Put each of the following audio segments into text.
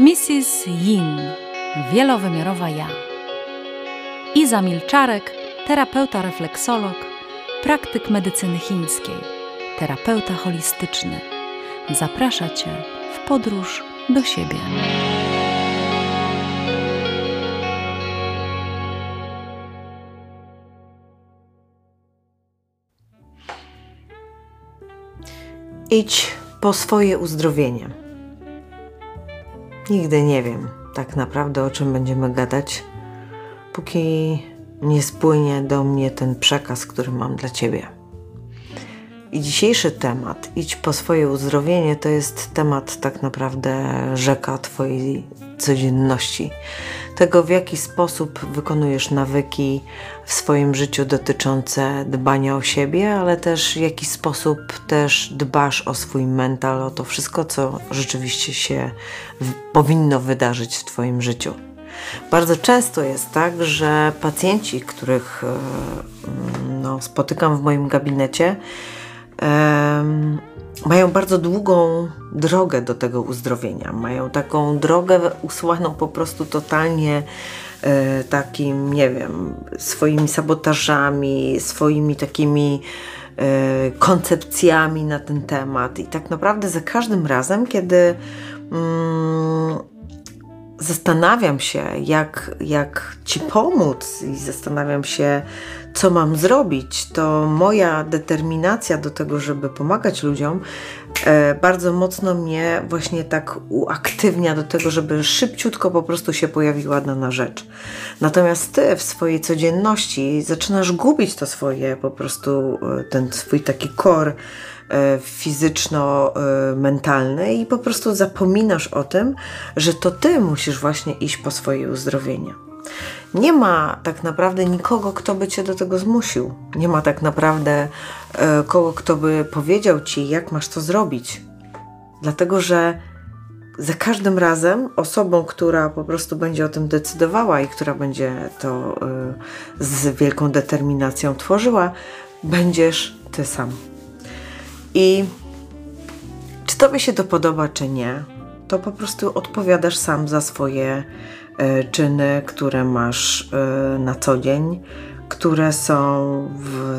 Mrs. Yin, wielowymiarowa ja. Iza Milczarek, terapeuta refleksolog, praktyk medycyny chińskiej, terapeuta holistyczny. Zaprasza Cię w podróż do siebie. Idź po swoje uzdrowienie. Nigdy nie wiem tak naprawdę, o czym będziemy gadać, póki nie spłynie do mnie ten przekaz, który mam dla Ciebie. I dzisiejszy temat, idź po swoje uzdrowienie, to jest temat tak naprawdę rzeka Twojej codzienności. Tego, w jaki sposób wykonujesz nawyki w swoim życiu dotyczące dbania o siebie, ale też w jaki sposób też dbasz o swój mental, o to wszystko, co rzeczywiście się powinno wydarzyć w Twoim życiu. Bardzo często jest tak, że pacjenci, których e, no, spotykam w moim gabinecie, mają bardzo długą drogę do tego uzdrowienia. Mają taką drogę usłaną po prostu totalnie e, takim, nie wiem, swoimi sabotażami, swoimi takimi e, koncepcjami na ten temat. I tak naprawdę za każdym razem, kiedy mm, zastanawiam się, jak, jak Ci pomóc i zastanawiam się, co mam zrobić, to moja determinacja do tego, żeby pomagać ludziom, e, bardzo mocno mnie właśnie tak uaktywnia do tego, żeby szybciutko po prostu się pojawiła dana rzecz. Natomiast Ty w swojej codzienności zaczynasz gubić to swoje po prostu, e, ten swój taki kor E, fizyczno-mentalny i po prostu zapominasz o tym, że to ty musisz właśnie iść po swoje uzdrowienie. Nie ma tak naprawdę nikogo, kto by cię do tego zmusił. Nie ma tak naprawdę e, kogo, kto by powiedział ci, jak masz to zrobić. Dlatego, że za każdym razem osobą, która po prostu będzie o tym decydowała i która będzie to e, z wielką determinacją tworzyła, będziesz ty sam. I czy tobie się to podoba, czy nie, to po prostu odpowiadasz sam za swoje czyny, które masz y, na co dzień, które są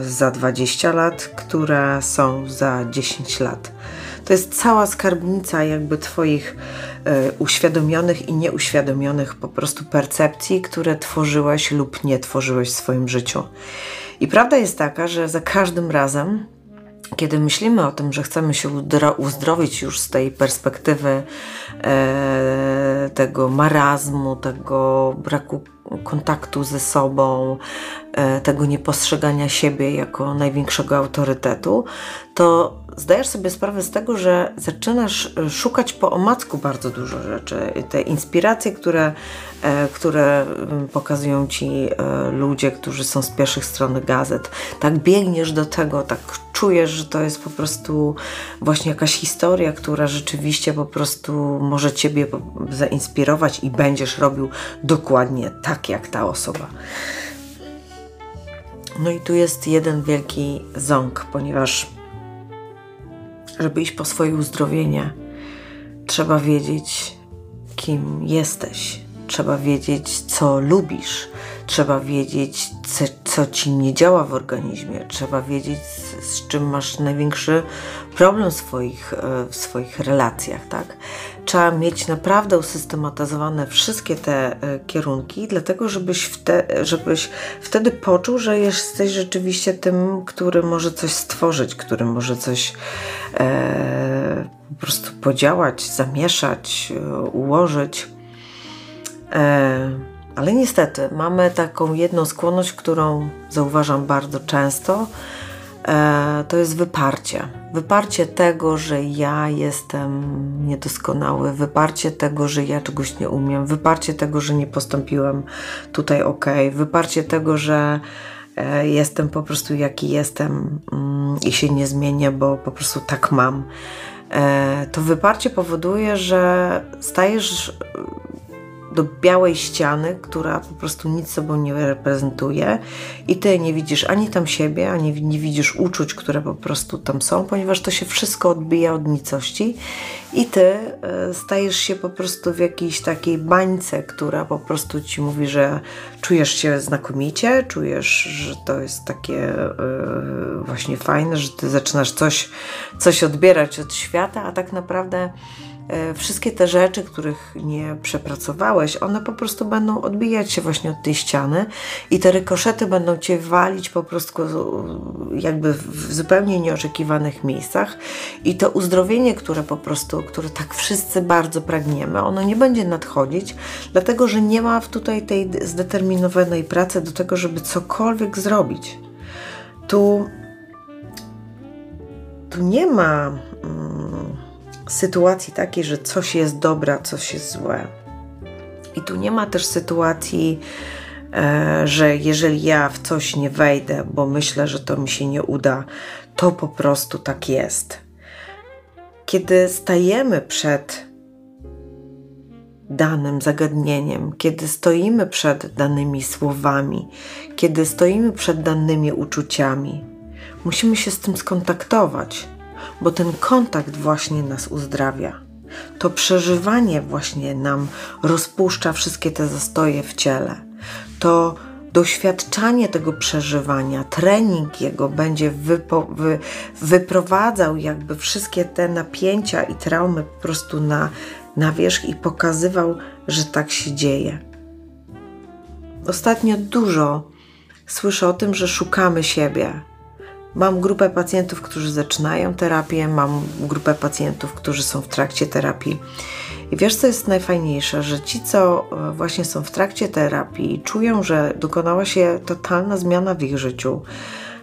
za 20 lat, które są za 10 lat. To jest cała skarbnica jakby Twoich y, uświadomionych i nieuświadomionych po prostu percepcji, które tworzyłeś lub nie tworzyłeś w swoim życiu. I prawda jest taka, że za każdym razem kiedy myślimy o tym, że chcemy się uzdrowić już z tej perspektywy e, tego marazmu, tego braku kontaktu ze sobą, e, tego niepostrzegania siebie jako największego autorytetu, to zdajesz sobie sprawę z tego, że zaczynasz szukać po omacku bardzo dużo rzeczy. Te inspiracje, które, które mm, pokazują ci e, ludzie, którzy są z pierwszych stron gazet, tak biegniesz do tego, tak czujesz, że to jest po prostu właśnie jakaś historia, która rzeczywiście po prostu może ciebie zainspirować i będziesz robił dokładnie tak, jak ta osoba. No i tu jest jeden wielki ząg, ponieważ żeby iść po swoje uzdrowienie, trzeba wiedzieć, kim jesteś. Trzeba wiedzieć, co lubisz. Trzeba wiedzieć, co, co ci nie działa w organizmie. Trzeba wiedzieć, z, z czym masz największy problem w swoich, e, w swoich relacjach, tak? Trzeba mieć naprawdę usystematyzowane wszystkie te e, kierunki, dlatego żebyś, wte, żebyś wtedy poczuł, że jesteś rzeczywiście tym, który może coś stworzyć, który może coś e, po prostu podziałać, zamieszać, e, ułożyć. E, ale niestety mamy taką jedną skłonność, którą zauważam bardzo często, E, to jest wyparcie. Wyparcie tego, że ja jestem niedoskonały, wyparcie tego, że ja czegoś nie umiem, wyparcie tego, że nie postąpiłem tutaj ok, wyparcie tego, że e, jestem po prostu jaki jestem mm, i się nie zmienię, bo po prostu tak mam. To wyparcie powoduje, że stajesz do białej ściany, która po prostu nic sobą nie reprezentuje i ty nie widzisz ani tam siebie, ani nie widzisz uczuć, które po prostu tam są, ponieważ to się wszystko odbija od nicości i ty e, stajesz się po prostu w jakiejś takiej bańce, która po prostu ci mówi, że czujesz się znakomicie, czujesz, że to jest takie e, właśnie fajne, że ty zaczynasz coś, coś odbierać od świata, a tak naprawdę wszystkie te rzeczy, których nie przepracowałeś, one po prostu będą odbijać się właśnie od tej ściany i te rykoszety będą cię walić po prostu jakby w zupełnie nieoczekiwanych miejscach i to uzdrowienie, które po prostu, które tak wszyscy bardzo pragniemy, ono nie będzie nadchodzić, dlatego że nie ma tutaj tej zdeterminowanej pracy do tego, żeby cokolwiek zrobić. Tu, tu nie ma. Hmm, sytuacji takiej, że coś jest dobre, coś jest złe. I tu nie ma też sytuacji, e, że jeżeli ja w coś nie wejdę, bo myślę, że to mi się nie uda, to po prostu tak jest. Kiedy stajemy przed danym zagadnieniem, kiedy stoimy przed danymi słowami, kiedy stoimy przed danymi uczuciami, musimy się z tym skontaktować bo ten kontakt właśnie nas uzdrawia. To przeżywanie właśnie nam rozpuszcza wszystkie te zastoje w ciele. To doświadczanie tego przeżywania, trening jego będzie wypo, wy, wyprowadzał jakby wszystkie te napięcia i traumy po prostu na, na wierzch i pokazywał, że tak się dzieje. Ostatnio dużo słyszę o tym, że szukamy siebie, Mam grupę pacjentów, którzy zaczynają terapię, mam grupę pacjentów, którzy są w trakcie terapii. I wiesz, co jest najfajniejsze, że ci, co e, właśnie są w trakcie terapii, czują, że dokonała się totalna zmiana w ich życiu,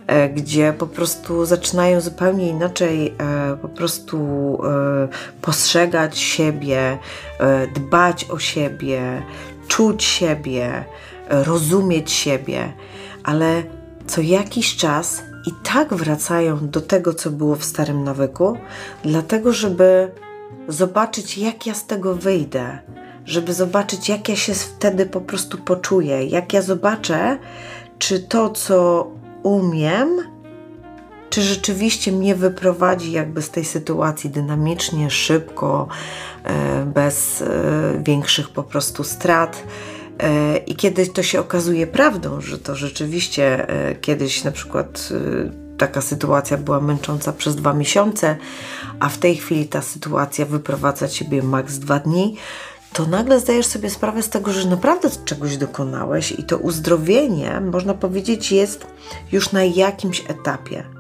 e, gdzie po prostu zaczynają zupełnie inaczej e, po prostu postrzegać siebie, dbać o siebie, czuć siebie, rozumieć siebie, ale co jakiś czas i tak wracają do tego, co było w starym nawyku, dlatego żeby zobaczyć, jak ja z tego wyjdę, żeby zobaczyć, jak ja się wtedy po prostu poczuję, jak ja zobaczę, czy to, co umiem, czy rzeczywiście mnie wyprowadzi jakby z tej sytuacji dynamicznie, szybko, e, bez e, większych po prostu strat I kiedy to się okazuje prawdą, że to rzeczywiście e, kiedyś na przykład e, taka sytuacja była męcząca przez dwa miesiące, a w tej chwili ta sytuacja wyprowadza ciebie maks dwa dni, to nagle zdajesz sobie sprawę z tego, że naprawdę czegoś dokonałeś i to uzdrowienie, można powiedzieć, jest już na jakimś etapie.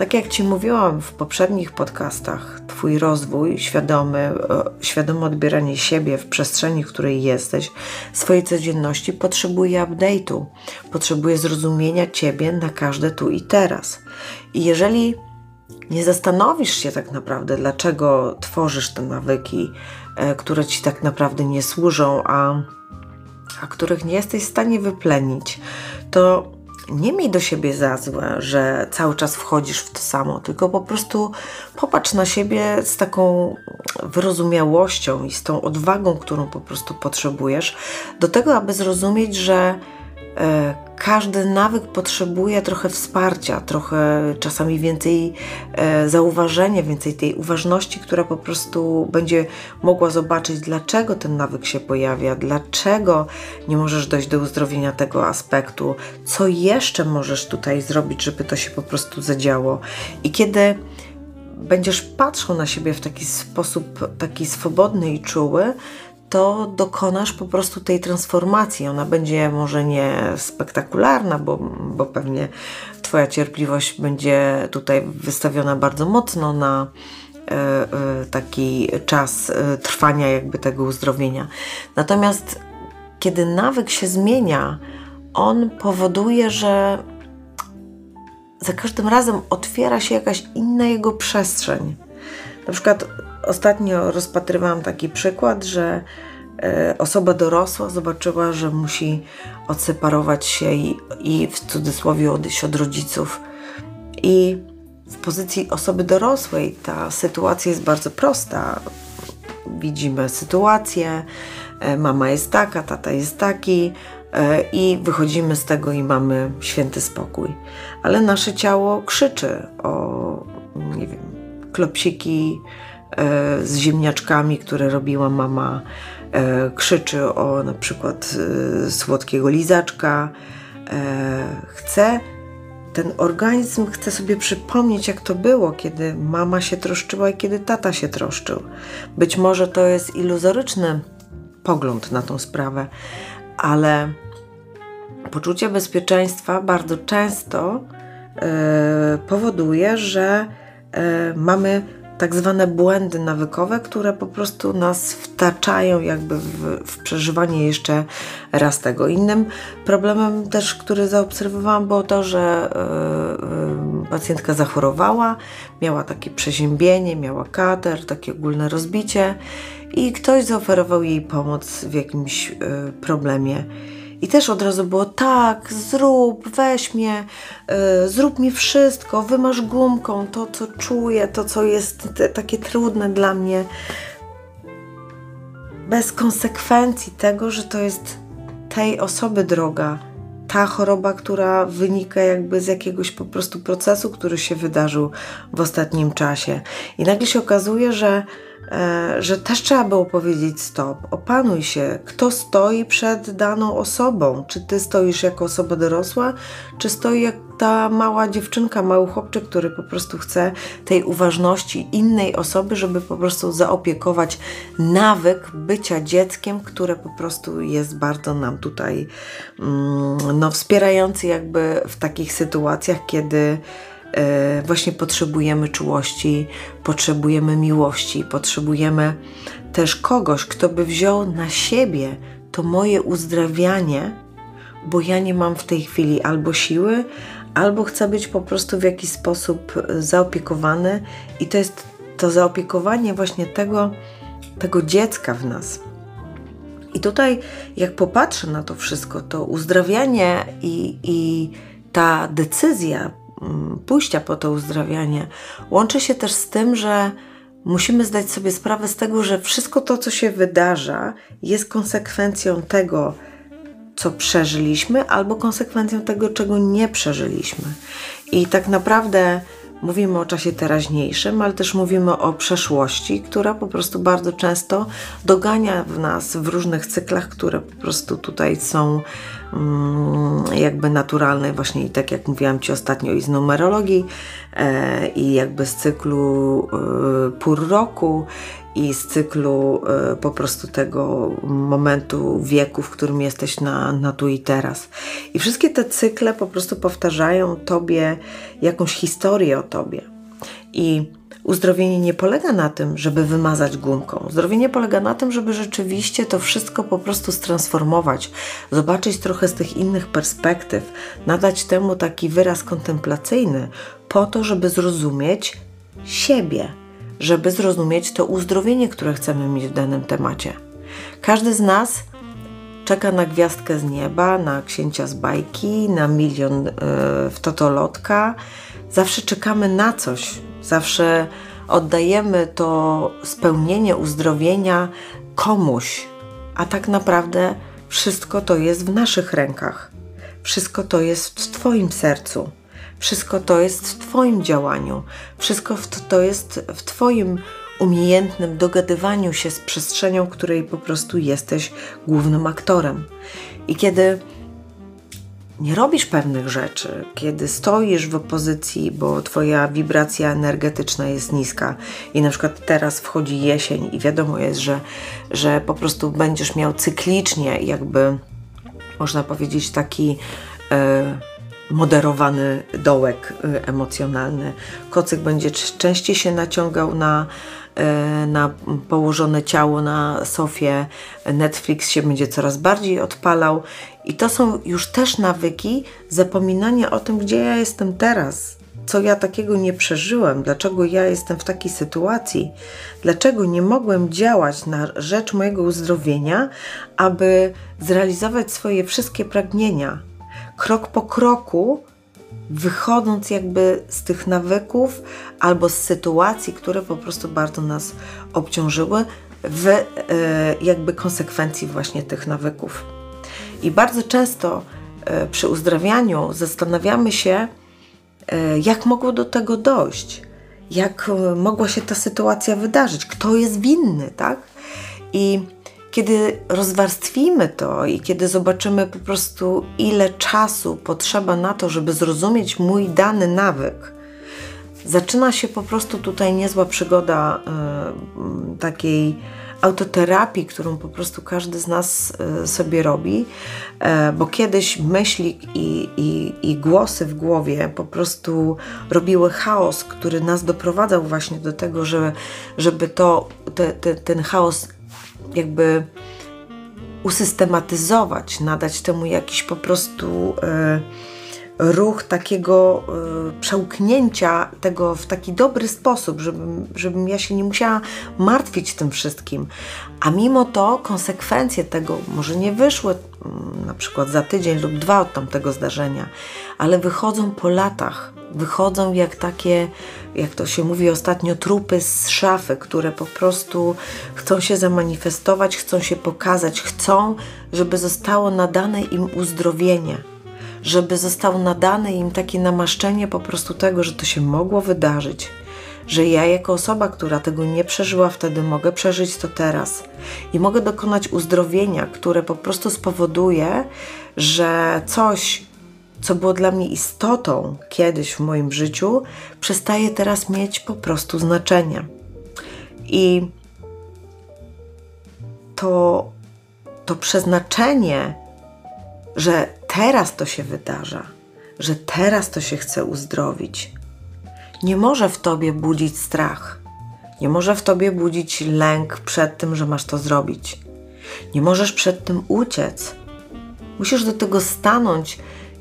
Tak jak Ci mówiłam w poprzednich podcastach, Twój rozwój, świadomy, e, świadome odbieranie siebie w przestrzeni, w której jesteś, swojej codzienności potrzebuje update'u, potrzebuje zrozumienia Ciebie na każde tu i teraz. I jeżeli nie zastanowisz się tak naprawdę, dlaczego tworzysz te nawyki, e, które Ci tak naprawdę nie służą, a, a których nie jesteś w stanie wyplenić, to nie miej do siebie za złe, że cały czas wchodzisz w to samo, tylko po prostu popatrz na siebie z taką wyrozumiałością i z tą odwagą, którą po prostu potrzebujesz, do tego, aby zrozumieć, że każdy nawyk potrzebuje trochę wsparcia, trochę czasami więcej e, zauważenia, więcej tej uważności, która po prostu będzie mogła zobaczyć, dlaczego ten nawyk się pojawia, dlaczego nie możesz dojść do uzdrowienia tego aspektu, co jeszcze możesz tutaj zrobić, żeby to się po prostu zadziało. I kiedy będziesz patrzył na siebie w taki sposób, taki swobodny i czuły, to dokonasz po prostu tej transformacji. Ona będzie może nie spektakularna, bo, bo pewnie Twoja cierpliwość będzie tutaj wystawiona bardzo mocno na e, e, taki czas e, trwania jakby tego uzdrowienia. Natomiast kiedy nawyk się zmienia, on powoduje, że za każdym razem otwiera się jakaś inna jego przestrzeń. Na przykład ostatnio rozpatrywałam taki przykład, że e, osoba dorosła zobaczyła, że musi odseparować się i, i w cudzysłowie odejść od rodziców. I w pozycji osoby dorosłej ta sytuacja jest bardzo prosta. widzimy sytuację, e, mama jest taka, tata jest taki e, i wychodzimy z tego i mamy święty spokój. Ale nasze ciało krzyczy o, nie wiem, klopsiki z ziemniaczkami, które robiła mama, krzyczy o na przykład słodkiego lizaczka, chce ten organizm chce sobie przypomnieć, jak to było, kiedy mama się troszczyła i kiedy tata się troszczył. Być może to jest iluzoryczny pogląd na tą sprawę, ale poczucie bezpieczeństwa bardzo często powoduje, że mamy tak zwane błędy nawykowe, które po prostu nas wtaczają jakby w, w, przeżywanie jeszcze raz tego. Innym problemem też, który zaobserwowałam, było to, że yy, pacjentka zachorowała, miała takie przeziębienie, miała kater, takie ogólne rozbicie i ktoś zaoferował jej pomoc w jakimś yy, problemie. I też od razu było tak, zrób, weź mnie, yy, zrób mi wszystko, wymasz gumką to, co czuję, to, co jest te, takie trudne dla mnie. Bez konsekwencji tego, że to jest tej osoby droga, ta choroba, która wynika jakby z jakiegoś po prostu procesu, który się wydarzył w ostatnim czasie. I nagle się okazuje, że że też trzeba było powiedzieć stop, opanuj się, kto stoi przed daną osobą. Czy ty stoisz jako osoba dorosła, czy stoi jak ta mała dziewczynka, mały chłopczyk, który po prostu chce tej uważności innej osoby, żeby po prostu zaopiekować nawyk bycia dzieckiem, które po prostu jest bardzo nam tutaj mm, no, wspierający jakby w takich sytuacjach, kiedy E, właśnie potrzebujemy czułości, potrzebujemy miłości, potrzebujemy też kogoś, kto by wziął na siebie to moje uzdrawianie, bo ja nie mam w tej chwili albo siły, albo chcę być po prostu w jakiś sposób zaopiekowany, i to jest to zaopiekowanie właśnie tego, tego dziecka w nas. I tutaj, jak popatrzę na to wszystko, to uzdrawianie i, i ta decyzja pójścia po to uzdrawianie łączy się też z tym, że musimy zdać sobie sprawę z tego, że wszystko to, co się wydarza, jest konsekwencją tego, co przeżyliśmy, albo konsekwencją tego, czego nie przeżyliśmy. I tak naprawdę mówimy o czasie teraźniejszym, ale też mówimy o przeszłości, która po prostu bardzo często dogania w nas w różnych cyklach, które po prostu tutaj są Mm, jakby naturalnej, właśnie i tak jak mówiłam Ci ostatnio i z numerologii e, i jakby z cyklu e, pór roku i z cyklu e, po prostu tego momentu wieku, w którym jesteś na, na tu i teraz. I wszystkie te cykle po prostu powtarzają Tobie jakąś historię o Tobie. I Uzdrowienie nie polega na tym, żeby wymazać gumką. Uzdrowienie polega na tym, żeby rzeczywiście to wszystko po prostu stransformować, zobaczyć trochę z tych innych perspektyw, nadać temu taki wyraz kontemplacyjny, po to, żeby zrozumieć siebie, żeby zrozumieć to uzdrowienie, które chcemy mieć w danym temacie. Każdy z nas czeka na gwiazdkę z nieba, na księcia z bajki, na milion yy, w totolotka. Zawsze czekamy na coś, Zawsze oddajemy to spełnienie uzdrowienia komuś, a tak naprawdę wszystko to jest w naszych rękach. Wszystko to jest w Twoim sercu. Wszystko to jest w Twoim działaniu. Wszystko to jest w Twoim umiejętnym dogadywaniu się z przestrzenią, której po prostu jesteś głównym aktorem. I kiedy nie robisz pewnych rzeczy, kiedy stoisz w opozycji, bo twoja wibracja energetyczna jest niska i na przykład teraz wchodzi jesień i wiadomo jest, że, że po prostu będziesz miał cyklicznie jakby można powiedzieć taki e, moderowany dołek e, emocjonalny. Kocyk będzie częściej się naciągał na na położone ciało na sofie, Netflix się będzie coraz bardziej odpalał i to są już też nawyki zapominania o tym, gdzie ja jestem teraz, co ja takiego nie przeżyłem, dlaczego ja jestem w takiej sytuacji, dlaczego nie mogłem działać na rzecz mojego uzdrowienia, aby zrealizować swoje wszystkie pragnienia. Krok po kroku wychodząc jakby z tych nawyków albo z sytuacji, które po prostu bardzo nas obciążyły, w e, jakby konsekwencji właśnie tych nawyków. I bardzo często e, przy uzdrawianiu zastanawiamy się, e, jak mogło do tego dojść, jak mogła się ta sytuacja wydarzyć, kto jest winny, tak? I kiedy rozwarstwimy to i kiedy zobaczymy po prostu, ile czasu potrzeba na to, żeby zrozumieć mój dany nawyk, zaczyna się po prostu tutaj niezła przygoda y, takiej autoterapii, którą po prostu każdy z nas y, sobie robi, y, bo kiedyś myśli i, i, i, głosy w głowie po prostu robiły chaos, który nas doprowadzał właśnie do tego, że, żeby to, te, te, ten chaos jakby usystematyzować, nadać temu jakiś po prostu e, ruch takiego e, przełknięcia tego w taki dobry sposób, żebym, żebym ja się nie musiała martwić tym wszystkim. A mimo to konsekwencje tego może nie wyszły mm, na przykład za tydzień lub dwa od tamtego zdarzenia, ale wychodzą po latach wychodzą jak takie, jak to się mówi ostatnio, trupy z szafy, które po prostu chcą się zamanifestować, chcą się pokazać, chcą, żeby zostało nadane im uzdrowienie, żeby zostało nadane im takie namaszczenie po prostu tego, że to się mogło wydarzyć. Że ja, jako osoba, która tego nie przeżyła wtedy, mogę przeżyć to teraz i mogę dokonać uzdrowienia, które po prostu spowoduje, że coś, co było dla mnie istotą kiedyś w moim życiu, przestaje teraz mieć po prostu znaczenie. I to, to przeznaczenie, że teraz to się wydarza, że teraz to się chce uzdrowić, nie może w tobie budzić strach. Nie może w tobie budzić lęk przed tym, że masz to zrobić. Nie możesz przed tym uciec. Musisz do tego stanąć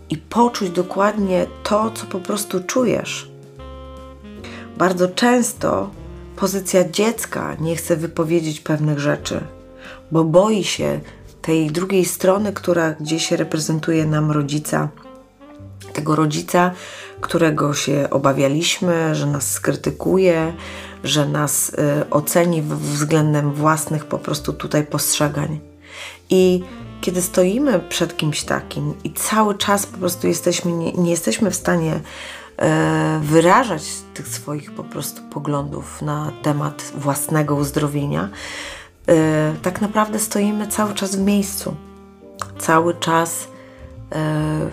i poczuć dokładnie to, co po prostu czujesz. Bardzo często pozycja dziecka nie chce wypowiedzieć pewnych rzeczy, bo boi się tej drugiej strony, która gdzieś reprezentuje nam rodzica, tego rodzica, którego się obawialiśmy, że nas skrytykuje, że nas y, oceni względem własnych po prostu tutaj postrzegań. I kiedy stoimy przed kimś takim i cały czas po prostu jesteśmy, nie, nie jesteśmy w stanie e, wyrażać tych swoich po prostu poglądów na temat własnego uzdrowienia, tak naprawdę stoimy cały czas w miejscu. Cały czas e,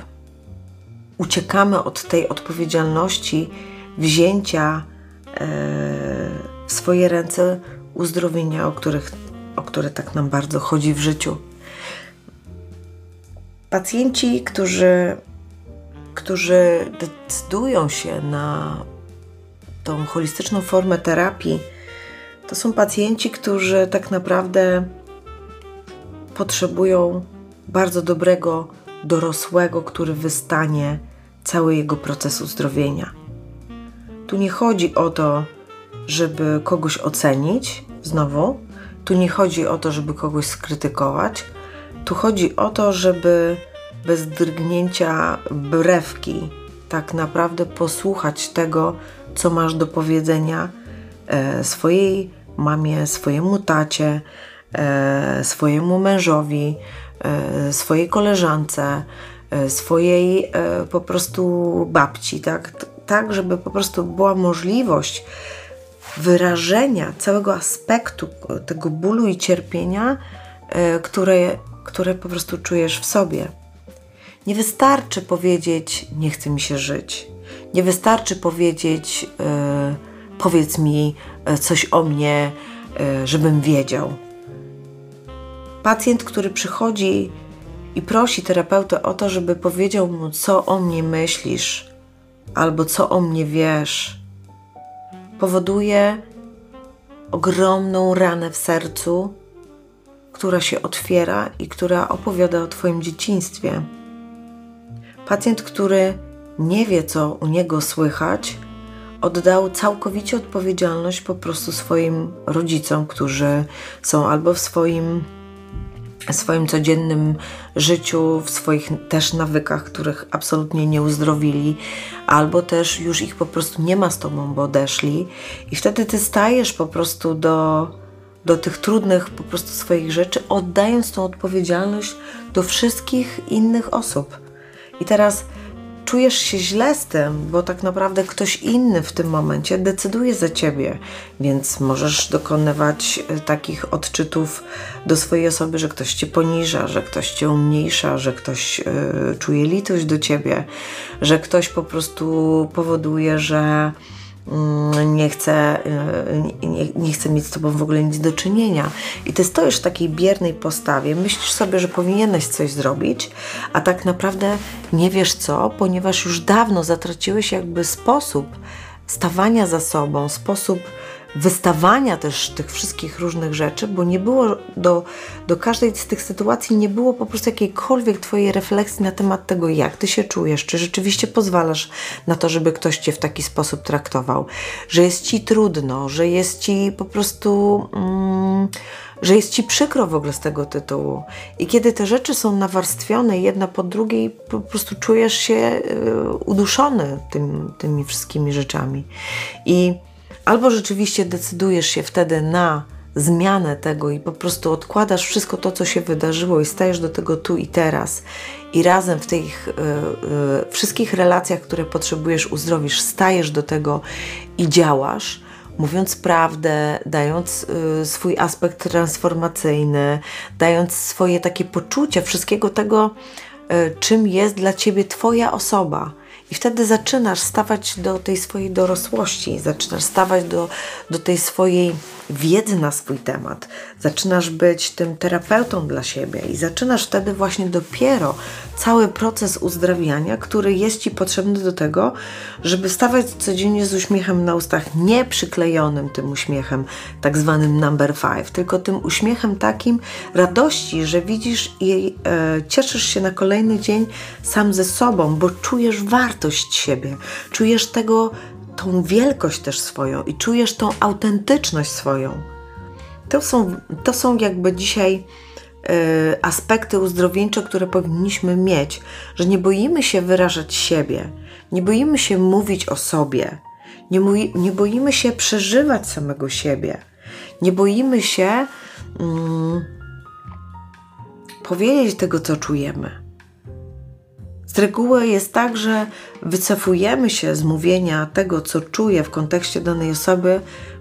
uciekamy od tej odpowiedzialności wzięcia e, w swoje ręce uzdrowienia, o, których, o które tak nam bardzo chodzi w życiu. Pacjenci, którzy, którzy decydują się na tą holistyczną formę terapii, to są pacjenci, którzy tak naprawdę potrzebują bardzo dobrego dorosłego, który wystanie cały jego proces uzdrowienia. Tu nie chodzi o to, żeby kogoś ocenić, znowu, tu nie chodzi o to, żeby kogoś skrytykować, tu chodzi o to, żeby bez drgnięcia brewki tak naprawdę posłuchać tego, co masz do powiedzenia e, swojej mamie, swojemu tacie, e, swojemu mężowi, e, swojej koleżance, swojej po prostu babci, tak? tak, żeby po prostu była możliwość wyrażenia całego aspektu tego bólu i cierpienia, które które po prostu czujesz w sobie. Nie wystarczy powiedzieć: Nie chce mi się żyć. Nie wystarczy powiedzieć: Powiedz mi e, coś o mnie, yy, żebym wiedział. Pacjent, który przychodzi i prosi terapeutę o to, żeby powiedział mu, co o mnie myślisz, albo co o mnie wiesz, powoduje ogromną ranę w sercu, która się otwiera i która opowiada o Twoim dzieciństwie. Pacjent, który nie wie, co u niego słychać, oddał całkowicie odpowiedzialność po prostu swoim rodzicom, którzy są albo w swoim, swoim codziennym życiu, w swoich też nawykach, których absolutnie nie uzdrowili, albo też już ich po prostu nie ma z tobą, bo odeszli, i wtedy ty stajesz po prostu do do tych trudnych po prostu swoich rzeczy, oddając tą odpowiedzialność do wszystkich innych osób. I teraz czujesz się źle z tym, bo tak naprawdę ktoś inny w tym momencie decyduje za ciebie, więc możesz dokonywać e, takich odczytów do swojej osoby, że ktoś cię poniża, że ktoś cię umniejsza, że ktoś y, czuje litość do ciebie, że ktoś po prostu powoduje, że nie chce, y, nie, nie chce mieć z tobą w ogóle nic do czynienia. I ty stoisz w takiej biernej postawie, myślisz sobie, że powinieneś coś zrobić, a tak naprawdę nie wiesz co, ponieważ już dawno zatraciłeś jakby sposób stawania za sobą, sposób wystawania też tych wszystkich różnych rzeczy, bo nie było do, do każdej z tych sytuacji nie było po prostu jakiejkolwiek Twojej refleksji na temat tego, jak Ty się czujesz, czy rzeczywiście pozwalasz na to, żeby ktoś Cię w taki sposób traktował, że jest Ci trudno, że jest Ci po prostu. Mm, że jest ci przykro w ogóle z tego tytułu. I kiedy te rzeczy są nawarstwione jedna po drugiej, po prostu czujesz się y, uduszony tym, tymi wszystkimi rzeczami. I Albo rzeczywiście decydujesz się wtedy na zmianę tego i po prostu odkładasz wszystko to, co się wydarzyło i stajesz do tego tu i teraz. I razem w tych y, y, wszystkich relacjach, które potrzebujesz uzdrowisz, stajesz do tego i działasz, mówiąc prawdę, dając y, swój aspekt transformacyjny, dając swoje takie poczucie wszystkiego tego, czym jest dla Ciebie Twoja osoba i wtedy zaczynasz stawać do tej swojej dorosłości, zaczynasz stawać do, do tej swojej wiedzy na swój temat, zaczynasz być tym terapeutą dla siebie i zaczynasz wtedy właśnie dopiero cały proces uzdrawiania, który jest Ci potrzebny do tego, żeby stawać codziennie z uśmiechem na ustach, nie przyklejonym tym uśmiechem, tak zwanym number five, tylko tym uśmiechem takim radości, że widzisz i e, cieszysz się na kolejny dzień sam ze sobą, bo czujesz wartość siebie, czujesz tego, tą wielkość też swoją i czujesz tą autentyczność swoją. To są, to są jakby dzisiaj y, aspekty uzdrowieńcze, które powinniśmy mieć, że nie boimy się wyrażać siebie, nie boimy się mówić o sobie, nie, nie boimy się przeżywać samego siebie, nie boimy się mm, powiedzieć tego, co czujemy. Z reguły jest tak, że wycofujemy się z mówienia tego, co czuję w kontekście danej osoby,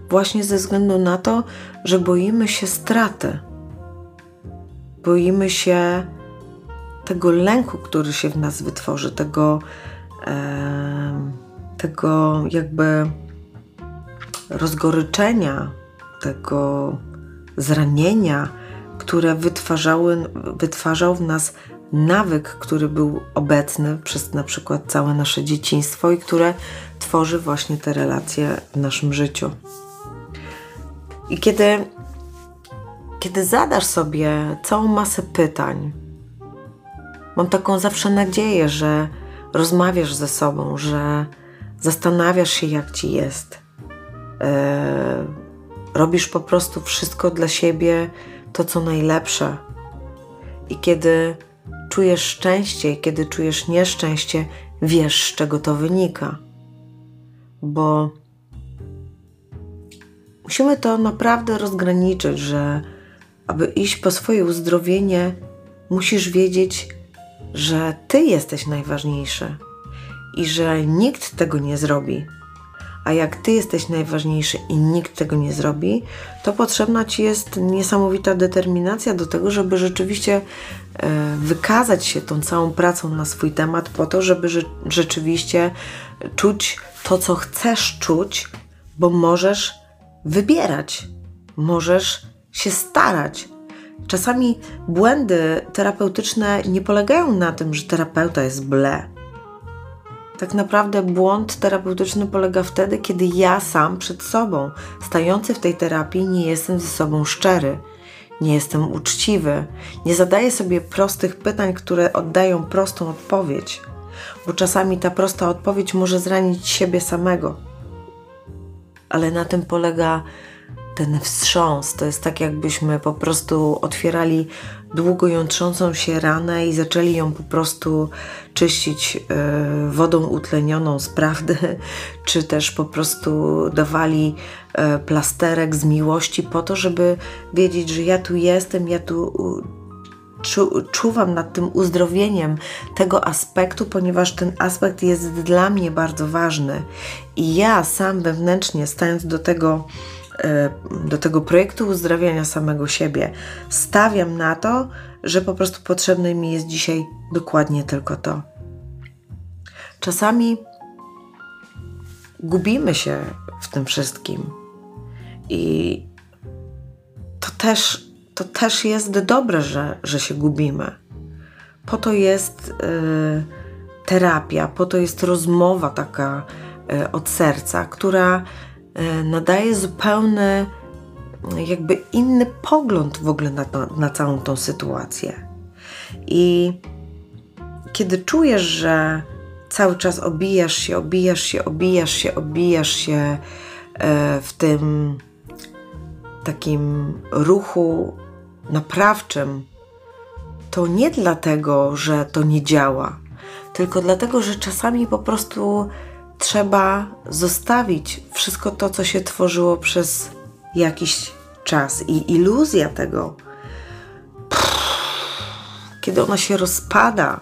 właśnie ze względu na to, że boimy się straty. Boimy się tego lęku, który się w nas wytworzy, tego, e, tego jakby rozgoryczenia, tego zranienia, które wytwarzały, wytwarzał w nas nawyk, który był obecny przez na przykład całe nasze dzieciństwo i które tworzy właśnie te relacje w naszym życiu. I kiedy, kiedy zadasz sobie całą masę pytań, mam taką zawsze nadzieję, że rozmawiasz ze sobą, że zastanawiasz się, jak ci jest. Yy, robisz po prostu wszystko dla siebie, to co najlepsze. I kiedy czujesz szczęście i kiedy czujesz nieszczęście, wiesz, z czego to wynika. Bo musimy to naprawdę rozgraniczyć, że aby iść po swoje uzdrowienie, musisz wiedzieć, że ty jesteś najważniejszy i że nikt tego nie zrobi. A jak ty jesteś najważniejszy i nikt tego nie zrobi, to potrzebna ci jest niesamowita determinacja do tego, żeby rzeczywiście e, wykazać się tą całą pracą na swój temat, po to, żeby rzeczywiście czuć to, co chcesz czuć, bo możesz wybierać, możesz się starać. Czasami błędy terapeutyczne nie polegają na tym, że terapeuta jest ble tak naprawdę błąd terapeutyczny polega wtedy, kiedy ja sam przed sobą, stający w tej terapii, nie jestem ze sobą szczery, nie jestem uczciwy, nie zadaję sobie prostych pytań, które oddają prostą odpowiedź, bo czasami ta prosta odpowiedź może zranić siebie samego. Ale na tym polega ten wstrząs. To jest tak, jakbyśmy po prostu otwierali długo jątrzącą się ranę i zaczęli ją po prostu czyścić e, wodą utlenioną z prawdy, czy też po prostu dawali e, plasterek z miłości po to, żeby wiedzieć, że ja tu jestem, ja tu czu, czuwam nad tym uzdrowieniem tego aspektu, ponieważ ten aspekt jest dla mnie bardzo ważny. I ja sam wewnętrznie, stając do tego, e, do tego projektu uzdrawiania samego siebie, stawiam na to, że po prostu potrzebne mi jest dzisiaj dokładnie tylko to. Czasami gubimy się w tym wszystkim i to też to też jest dobre, że, że się gubimy. Po to jest y, terapia, po to jest rozmowa taka y, od serca, która y, nadaje zupełny, jakby inny pogląd w ogóle na, na, na całą tą sytuację. I kiedy czujesz, że cały czas obijasz się, obijasz się, obijasz się, obijasz się w tym takim ruchu naprawczym, to nie dlatego, że to nie działa, tylko dlatego, że czasami po prostu trzeba zostawić wszystko to, co się tworzyło przez jakiś czas. I iluzja tego, kiedy ona się rozpada,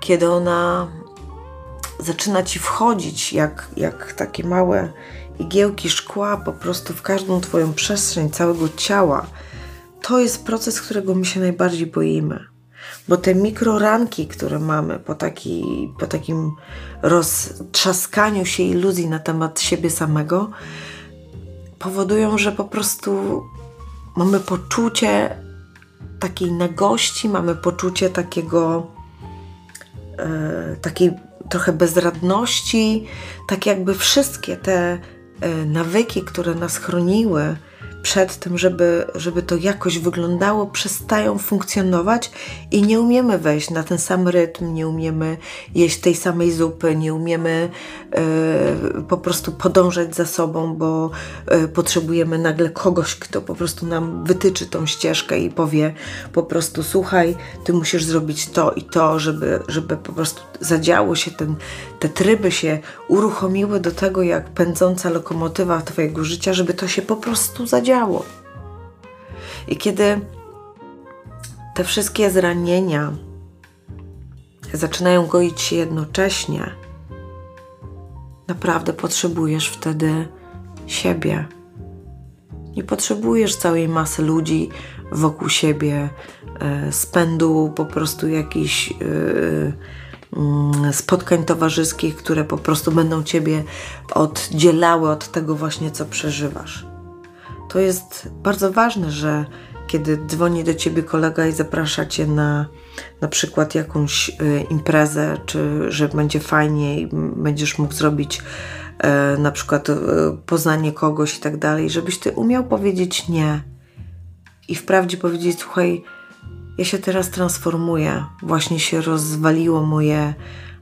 kiedy ona zaczyna ci wchodzić jak, jak takie małe igiełki szkła po prostu w każdą Twoją przestrzeń całego ciała, to jest proces, którego my się najbardziej boimy. Bo te mikroranki, które mamy po, taki, po takim roztrzaskaniu się iluzji na temat siebie samego, powodują, że po prostu mamy poczucie takiej nagości, mamy poczucie takiego, e, takiej trochę bezradności, tak jakby wszystkie te nawyki, które nas chroniły przed tym, żeby, żeby to jakoś wyglądało, przestają funkcjonować i nie umiemy wejść na ten sam rytm, nie umiemy jeść tej samej zupy, nie umiemy y, po prostu podążać za sobą, bo y, potrzebujemy nagle kogoś, kto po prostu nam wytyczy tą ścieżkę i powie po prostu słuchaj, ty musisz zrobić to i to, żeby, żeby po prostu zadziało się ten, te tryby się uruchomiły do tego, jak pędząca lokomotywa twojego życia, żeby to się po prostu zadziało działo. I kiedy te wszystkie zranienia zaczynają goić się jednocześnie, naprawdę potrzebujesz wtedy siebie. Nie potrzebujesz całej masy ludzi wokół siebie, e, spędu po prostu jakichś e, mm, spotkań towarzyskich, które po prostu będą ciebie oddzielały od tego właśnie, co przeżywasz. To jest bardzo ważne, że kiedy dzwoni do ciebie kolega i zaprasza cię na na przykład jakąś y, imprezę, czy że będzie fajnie i będziesz mógł zrobić y, na przykład y, poznanie kogoś i tak dalej, żebyś ty umiał powiedzieć nie i wprawdzie powiedzieć: Słuchaj, ja się teraz transformuję, właśnie się rozwaliło moje,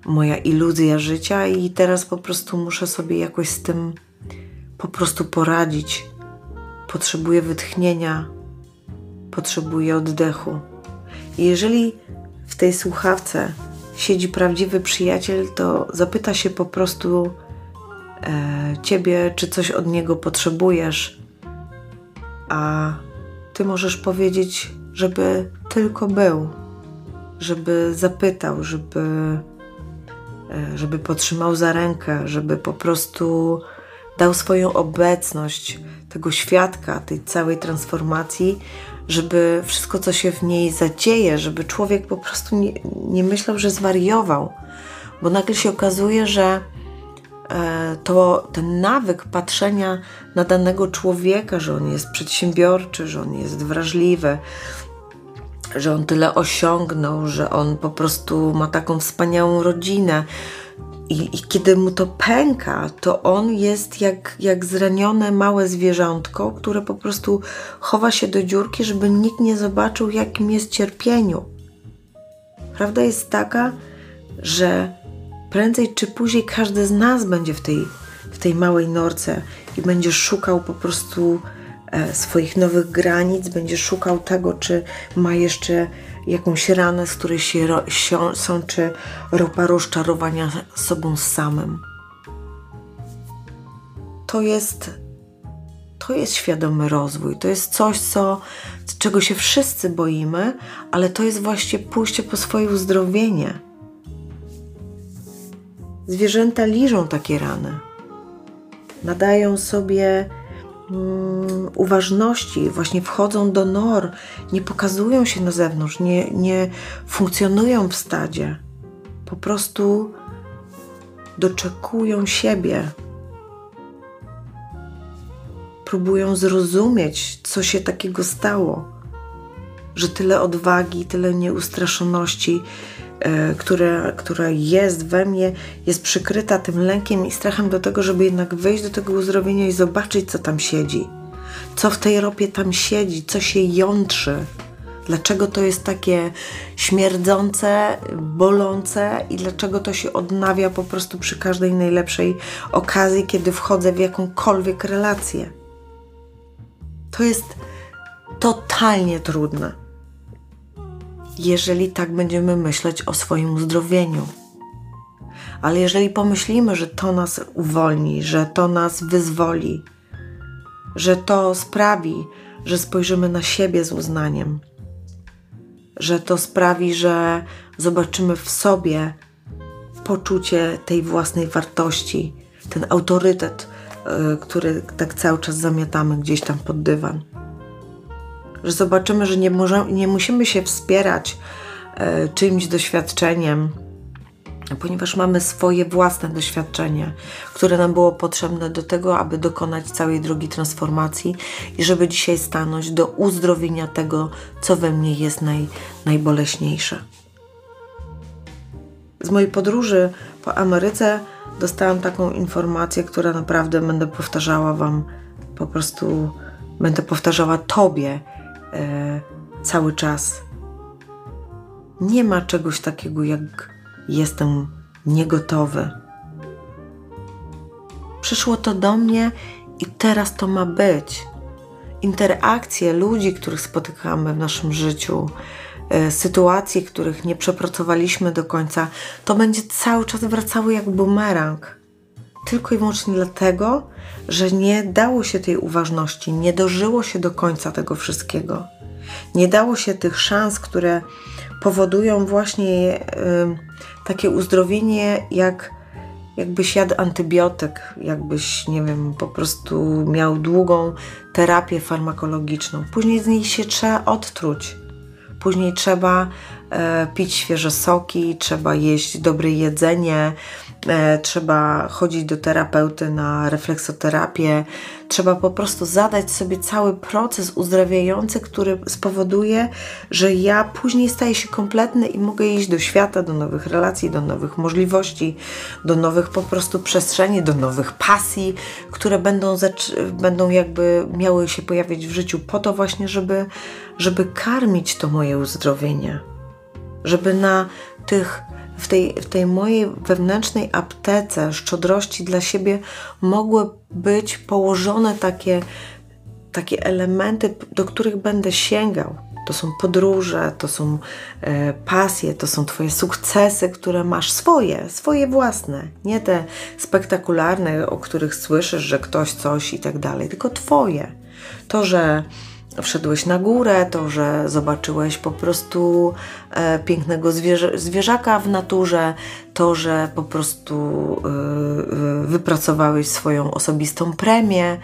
moja iluzja życia i teraz po prostu muszę sobie jakoś z tym po prostu poradzić. Potrzebuje wytchnienia, potrzebuje oddechu. I jeżeli w tej słuchawce siedzi prawdziwy przyjaciel, to zapyta się po prostu e, ciebie, czy coś od niego potrzebujesz, a ty możesz powiedzieć, żeby tylko był, żeby zapytał, żeby, e, żeby potrzymał za rękę, żeby po prostu dał swoją obecność, tego świadka, tej całej transformacji, żeby wszystko, co się w niej zadzieje, żeby człowiek po prostu nie, nie myślał, że zwariował, bo nagle się okazuje, że to ten nawyk patrzenia na danego człowieka, że on jest przedsiębiorczy, że on jest wrażliwy, że on tyle osiągnął, że on po prostu ma taką wspaniałą rodzinę, i, I, kiedy mu to pęka, to on jest jak, jak zranione małe zwierzątko, które po prostu chowa się do dziurki, żeby nikt nie zobaczył, jakim jest cierpieniu. Prawda jest taka, że prędzej czy później każdy z nas będzie w tej, w tej małej norce i będziesz szukał po prostu e, swoich nowych granic, będziesz szukał tego, czy ma jeszcze jakąś ranę, z której się sączy ropa rozczarowania sobą samym. To jest, to jest świadomy rozwój. To jest coś, co, czego się wszyscy boimy, ale to jest właśnie pójście po swoje uzdrowienie. Zwierzęta liżą takie rany. Nadają sobie um, uważności, właśnie wchodzą do nor, nie pokazują się na zewnątrz, nie, nie funkcjonują w stadzie. Po prostu doczekują siebie. Próbują zrozumieć, co się takiego stało, że tyle odwagi, tyle nieustraszoności, e, które, która jest we mnie, jest przykryta tym lękiem i strachem do tego, żeby jednak wejść do tego uzdrowienia i zobaczyć, co tam siedzi. Co w tej ropie tam siedzi, co się jątrzy. Dlaczego to jest takie śmierdzące, bolące i dlaczego to się odnawia po prostu przy każdej najlepszej okazji, kiedy wchodzę w jakąkolwiek relację. To jest totalnie trudne jeżeli tak będziemy myśleć o swoim uzdrowieniu. Ale jeżeli pomyślimy, że to nas uwolni, że to nas wyzwoli, że to sprawi, że spojrzymy na siebie z uznaniem, że to sprawi, że zobaczymy w sobie poczucie tej własnej wartości, ten autorytet, y, który tak cały czas zamiatamy gdzieś tam pod dywan że zobaczymy, że nie, może, nie musimy się wspierać e, czymś doświadczeniem, ponieważ mamy swoje własne doświadczenie, które nam było potrzebne do tego, aby dokonać całej drogi transformacji i żeby dzisiaj stanąć do uzdrowienia tego, co we mnie jest naj, najboleśniejsze. Z mojej podróży po Ameryce dostałam taką informację, która naprawdę będę powtarzała Wam, po prostu będę powtarzała Tobie cały czas. Nie ma czegoś takiego jak jestem niegotowy. Przyszło to do mnie i teraz to ma być. Interakcje ludzi, których spotykamy w naszym życiu, e, sytuacji, których nie przepracowaliśmy do końca, to będzie cały czas wracało jak bumerang. Tylko i wyłącznie dlatego, że nie dało się tej uważności, nie dożyło się do końca tego wszystkiego. Nie dało się tych szans, które powodują właśnie y, takie uzdrowienie, jak jakbyś jadł antybiotyk, jakbyś, nie wiem, po prostu miał długą terapię farmakologiczną. Później z niej się trzeba odtruć. Później trzeba e, pić świeże soki, trzeba jeść dobre jedzenie, trzeba chodzić do terapeuty na refleksoterapię, trzeba po prostu zadać sobie cały proces uzdrawiający, który spowoduje, że ja później staję się kompletny i mogę iść do świata, do nowych relacji, do nowych możliwości, do nowych po prostu przestrzeni, do nowych pasji, które będą, będą jakby miały się pojawiać w życiu po to właśnie, żeby, żeby karmić to moje uzdrowienie, żeby na tych w tej, w tej mojej wewnętrznej aptece szczodrości dla siebie mogły być położone takie, takie elementy, do których będę sięgał. To są podróże, to są e, pasje, to są Twoje sukcesy, które masz swoje, swoje własne. Nie te spektakularne, o których słyszysz, że ktoś coś i tak dalej, tylko Twoje. To, że wszedłeś na górę, to, że zobaczyłeś po prostu e, pięknego zwierzę, zwierzaka w naturze, to, że po prostu e, e, wypracowałeś swoją osobistą premię,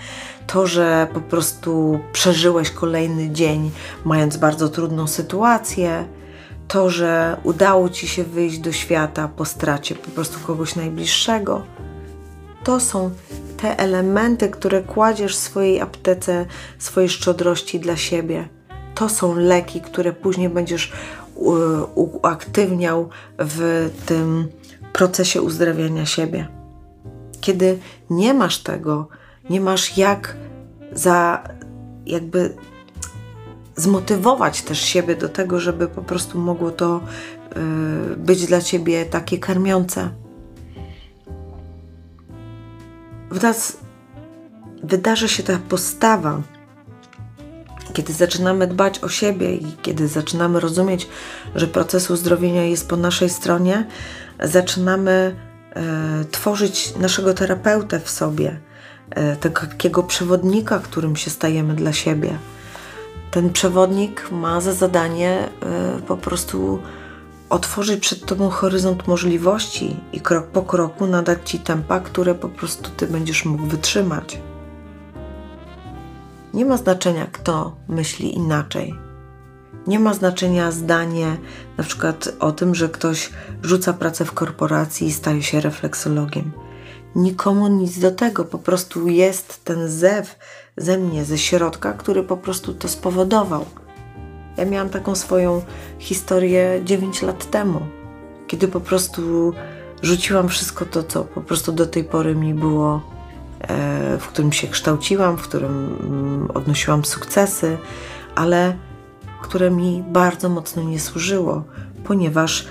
to, że po prostu przeżyłeś kolejny dzień, mając bardzo trudną sytuację, to, że udało ci się wyjść do świata po stracie po prostu kogoś najbliższego. To są te elementy, które kładziesz w swojej aptece, swojej szczodrości dla siebie. To są leki, które później będziesz uaktywniał w tym procesie uzdrawiania siebie. Kiedy nie masz tego, nie masz jak za jakby zmotywować też siebie do tego, żeby po prostu mogło to y, być dla ciebie takie karmiące. W nas wydarzy się ta postawa, kiedy zaczynamy dbać o siebie i kiedy zaczynamy rozumieć, że proces uzdrowienia jest po naszej stronie, zaczynamy e, tworzyć naszego terapeutę w sobie, e, takiego przewodnika, którym się stajemy dla siebie. Ten przewodnik ma za zadanie e, po prostu otworzyć przed Tobą horyzont możliwości i krok po kroku nadać Ci tempa, które po prostu Ty będziesz mógł wytrzymać. Nie ma znaczenia, kto myśli inaczej. Nie ma znaczenia zdanie na przykład o tym, że ktoś rzuca pracę w korporacji i staje się refleksologiem. Nikomu nic do tego, po prostu jest ten zew ze mnie, ze środka, który po prostu to spowodował. Ja miałam taką swoją historię 9 lat temu, kiedy po prostu rzuciłam wszystko to, co po prostu do tej pory mi było, e, w którym się kształciłam, w którym mm, odnosiłam sukcesy, ale które mi bardzo mocno nie służyło, ponieważ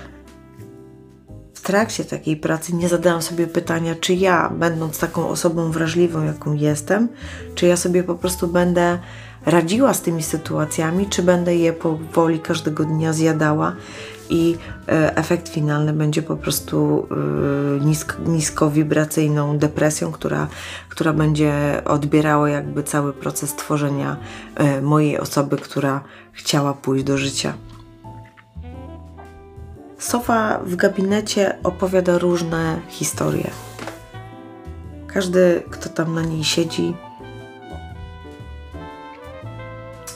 w trakcie takiej pracy nie zadałam sobie pytania, czy ja, będąc taką osobą wrażliwą, jaką jestem, czy ja sobie po prostu będę radziła z tymi sytuacjami, czy będę je powoli każdego dnia zjadała i e, efekt finalny będzie po prostu e, nisk, niskowibracyjną depresją, która, która będzie odbierała jakby cały proces tworzenia e, mojej osoby, która chciała pójść do życia. Sofa w gabinecie opowiada różne historie. Każdy, kto tam na niej siedzi,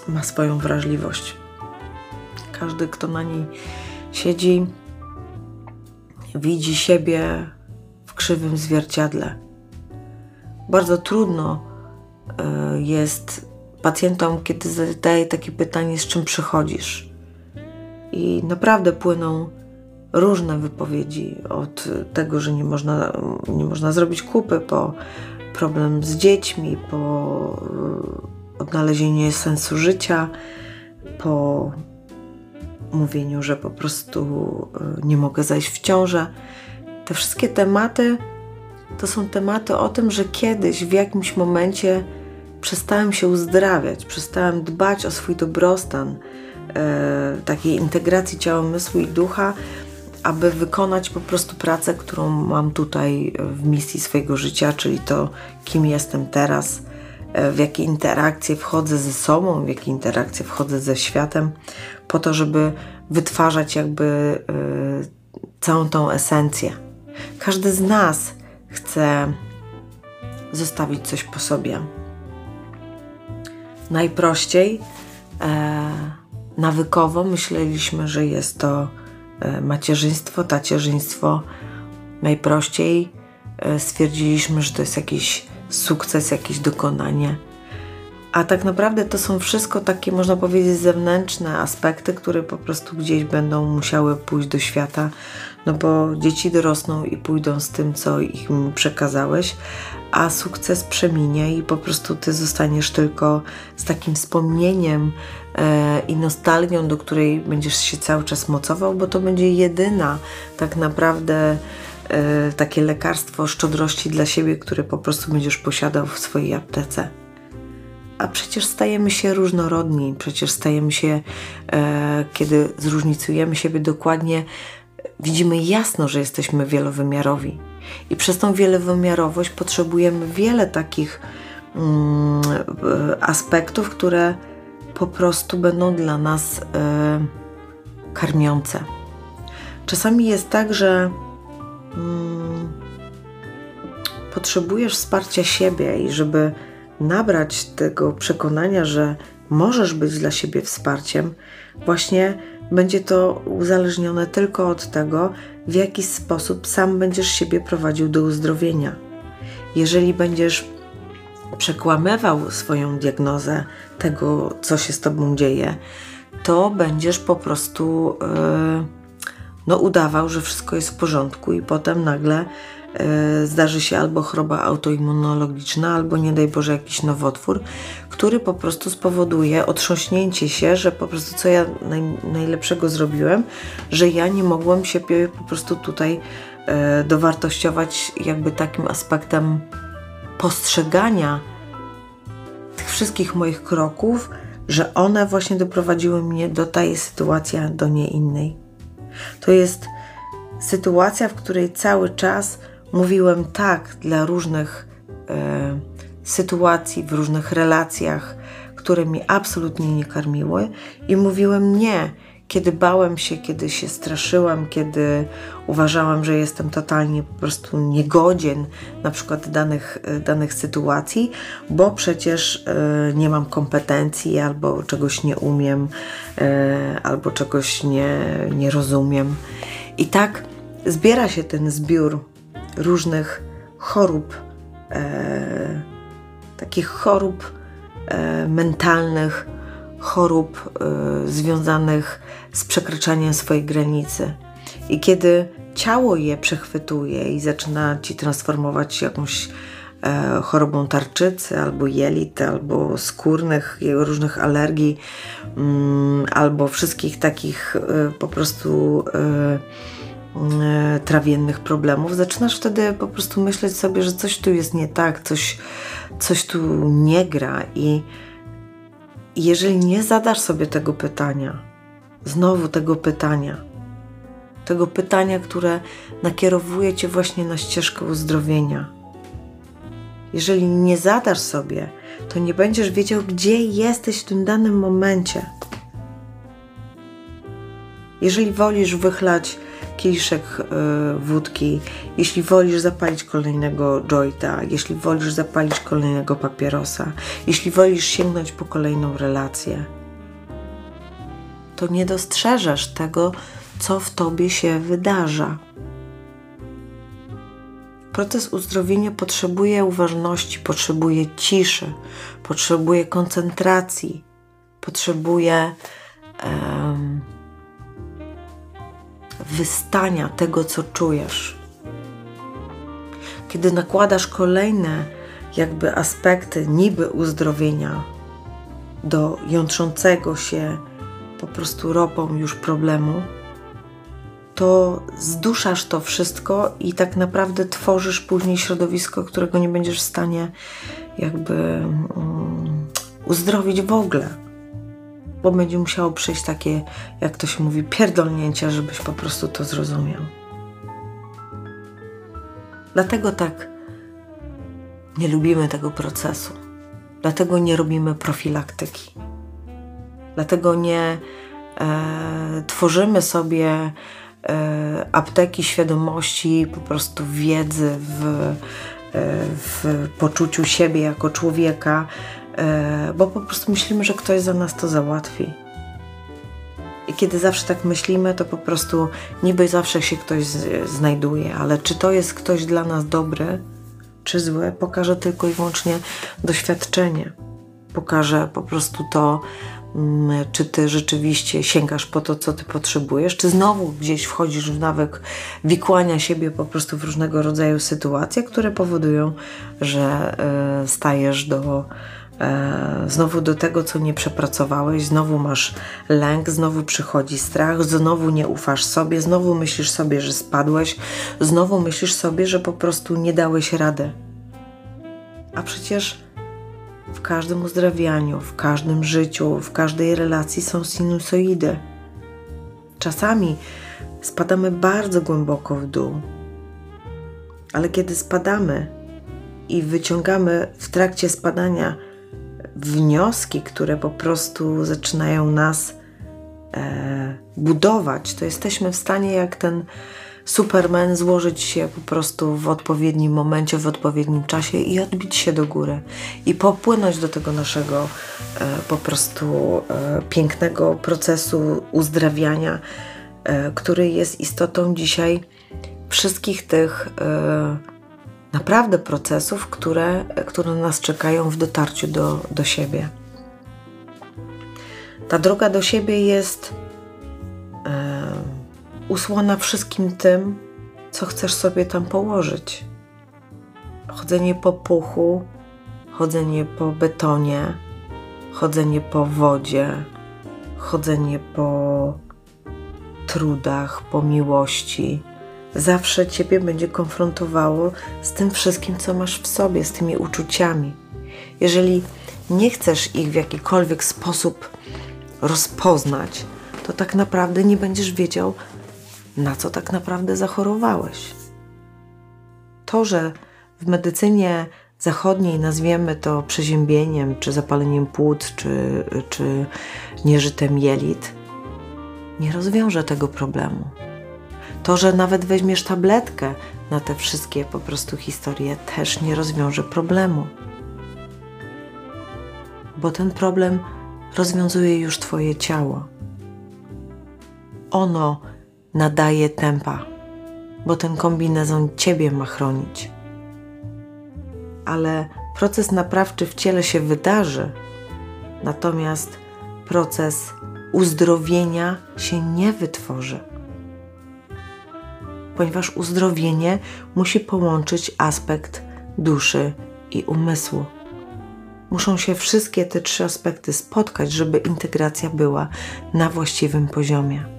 ma swoją wrażliwość. Każdy, kto na niej siedzi, widzi siebie w krzywym zwierciadle. Bardzo trudno e, jest pacjentom, kiedy zadaje takie pytanie, z czym przychodzisz. I naprawdę płyną różne wypowiedzi od tego, że nie można, nie można zrobić kupy, po problem z dziećmi, po odnalezienie sensu życia, po mówieniu, że po prostu e, nie mogę zajść w ciążę. Te wszystkie tematy to są tematy o tym, że kiedyś w jakimś momencie przestałem się uzdrawiać, przestałem dbać o swój dobrostan, e, takiej integracji ciała, umysłu i ducha, aby wykonać po prostu pracę, którą mam tutaj w misji swojego życia, czyli to, kim jestem teraz, w jakie interakcje wchodzę ze sobą, w jakie interakcje wchodzę ze światem, po to, żeby wytwarzać jakby y, całą tą esencję. Każdy z nas chce zostawić coś po sobie. Najprościej, e, nawykowo myśleliśmy, że jest to e, macierzyństwo, tacierzyństwo. Najprościej e, stwierdziliśmy, że to jest jakiś sukces, jakieś dokonanie. A tak naprawdę to są wszystko takie, można powiedzieć, zewnętrzne aspekty, które po prostu gdzieś będą musiały pójść do świata, no bo dzieci dorosną i pójdą z tym, co mi przekazałeś, a sukces przeminie i po prostu ty zostaniesz tylko z takim wspomnieniem e, i nostalgią, do której będziesz się cały czas mocował, bo to będzie jedyna tak naprawdę takie lekarstwo szczodrości dla siebie, które po prostu będziesz posiadał w swojej aptece. A przecież stajemy się różnorodni, przecież stajemy się, e, kiedy zróżnicujemy siebie dokładnie, widzimy jasno, że jesteśmy wielowymiarowi. I przez tą wielowymiarowość potrzebujemy wiele takich mm, aspektów, które po prostu będą dla nas e, karmiące. Czasami jest tak, że Hmm. potrzebujesz wsparcia siebie i żeby nabrać tego przekonania, że możesz być dla siebie wsparciem, właśnie będzie to uzależnione tylko od tego, w jaki sposób sam będziesz siebie prowadził do uzdrowienia. Jeżeli będziesz przekłamywał swoją diagnozę tego, co się z tobą dzieje, to będziesz po prostu. Yy, no, udawał, że wszystko jest w porządku, i potem nagle e, zdarzy się albo choroba autoimmunologiczna, albo nie daj Boże jakiś nowotwór, który po prostu spowoduje otrząśnięcie się, że po prostu co ja naj, najlepszego zrobiłem, że ja nie mogłem się po prostu tutaj e, dowartościować jakby takim aspektem postrzegania wszystkich moich kroków, że one właśnie doprowadziły mnie do tej sytuacji, a do nie innej. To jest sytuacja, w której cały czas mówiłem tak dla różnych e, sytuacji, w różnych relacjach, które mi absolutnie nie karmiły, i mówiłem nie, kiedy bałem się, kiedy się straszyłam, kiedy uważałam, że jestem totalnie po prostu niegodzien na przykład danych, danych sytuacji, bo przecież y, nie mam kompetencji albo czegoś nie umiem, y, albo czegoś nie, nie rozumiem. I tak zbiera się ten zbiór różnych chorób, y, takich chorób mentalnych, chorób związanych z przekraczaniem swojej granicy. I kiedy ciało je przechwytuje i zaczyna ci transformować się jakąś e, chorobą tarczycy, albo jelit, albo skórnych, różnych alergii, mm, albo wszystkich takich e, po prostu e, trawiennych problemów, zaczynasz wtedy po prostu myśleć sobie, że coś tu jest nie tak, coś, coś tu nie gra i jeżeli nie zadasz sobie tego pytania, znowu tego pytania, tego pytania, które nakierowuje cię właśnie na ścieżkę uzdrowienia, jeżeli nie zadasz sobie, to nie będziesz wiedział, gdzie jesteś w tym danym momencie. Jeżeli wolisz wychlać kieliszek y, wódki, jeśli wolisz zapalić kolejnego jointa, jeśli wolisz zapalić kolejnego papierosa, jeśli wolisz sięgnąć po kolejną relację, to nie dostrzeżesz tego, co w tobie się wydarza. Proces uzdrowienia potrzebuje uważności, potrzebuje ciszy, potrzebuje koncentracji, potrzebuje um, wystania tego, co czujesz. Kiedy nakładasz kolejne jakby aspekty niby uzdrowienia do jątrzącego się po prostu ropą już problemu, to zduszasz to wszystko i tak naprawdę tworzysz później środowisko, którego nie będziesz w stanie jakby um, uzdrowić w ogóle bo będzie musiało przejść takie, jak to się mówi, pierdolnięcia, żebyś po prostu to zrozumiał. Dlatego tak nie lubimy tego procesu. Dlatego nie robimy profilaktyki. Dlatego nie e, tworzymy sobie e, apteki świadomości, po prostu wiedzy w, e, w poczuciu siebie jako człowieka, E, bo po prostu myślimy, że ktoś za nas to załatwi. I kiedy zawsze tak myślimy, to po prostu niby zawsze się ktoś znajduje, ale czy to jest ktoś dla nas dobry, czy zły, pokaże tylko i wyłącznie doświadczenie. Pokaże po prostu to, czy ty rzeczywiście sięgasz po to, co ty potrzebujesz, czy znowu gdzieś wchodzisz w nawyk wikłania siebie po prostu w różnego rodzaju sytuacje, które powodują, że e, stajesz do E, znowu do tego, co nie przepracowałeś, znowu masz lęk, znowu przychodzi strach, znowu nie ufasz sobie, znowu myślisz sobie, że spadłeś, znowu myślisz sobie, że po prostu nie dałeś rady. A przecież w każdym uzdrawianiu, w każdym życiu, w każdej relacji są sinusoidy. Czasami spadamy bardzo głęboko w dół, ale kiedy spadamy i wyciągamy w trakcie spadania wnioski, które po prostu zaczynają nas e, budować, to jesteśmy w stanie jak ten Superman złożyć się po prostu w odpowiednim momencie, w odpowiednim czasie i odbić się do góry i popłynąć do tego naszego e, po prostu e, pięknego procesu uzdrawiania, e, który jest istotą dzisiaj wszystkich tych e, naprawdę procesów, które, które nas czekają w dotarciu do, do siebie. Ta droga do siebie jest e, usłona wszystkim tym, co chcesz sobie tam położyć. Chodzenie po puchu, chodzenie po betonie, chodzenie po wodzie, chodzenie po trudach, po miłości, zawsze Ciebie będzie konfrontowało z tym wszystkim, co masz w sobie, z tymi uczuciami. Jeżeli nie chcesz ich w jakikolwiek sposób rozpoznać, to tak naprawdę nie będziesz wiedział, na co tak naprawdę zachorowałeś. To, że w medycynie zachodniej nazwiemy to przeziębieniem, czy zapaleniem płuc, czy, czy nieżytem jelit, nie rozwiąże tego problemu. To, że nawet weźmiesz tabletkę na te wszystkie po prostu historie, też nie rozwiąże problemu. Bo ten problem rozwiązuje już Twoje ciało. Ono nadaje tempa, bo ten kombinezon Ciebie ma chronić. Ale proces naprawczy w ciele się wydarzy, natomiast proces uzdrowienia się nie wytworzy. Ponieważ uzdrowienie musi połączyć aspekt duszy i umysłu. Muszą się wszystkie te trzy aspekty spotkać, żeby integracja była na właściwym poziomie.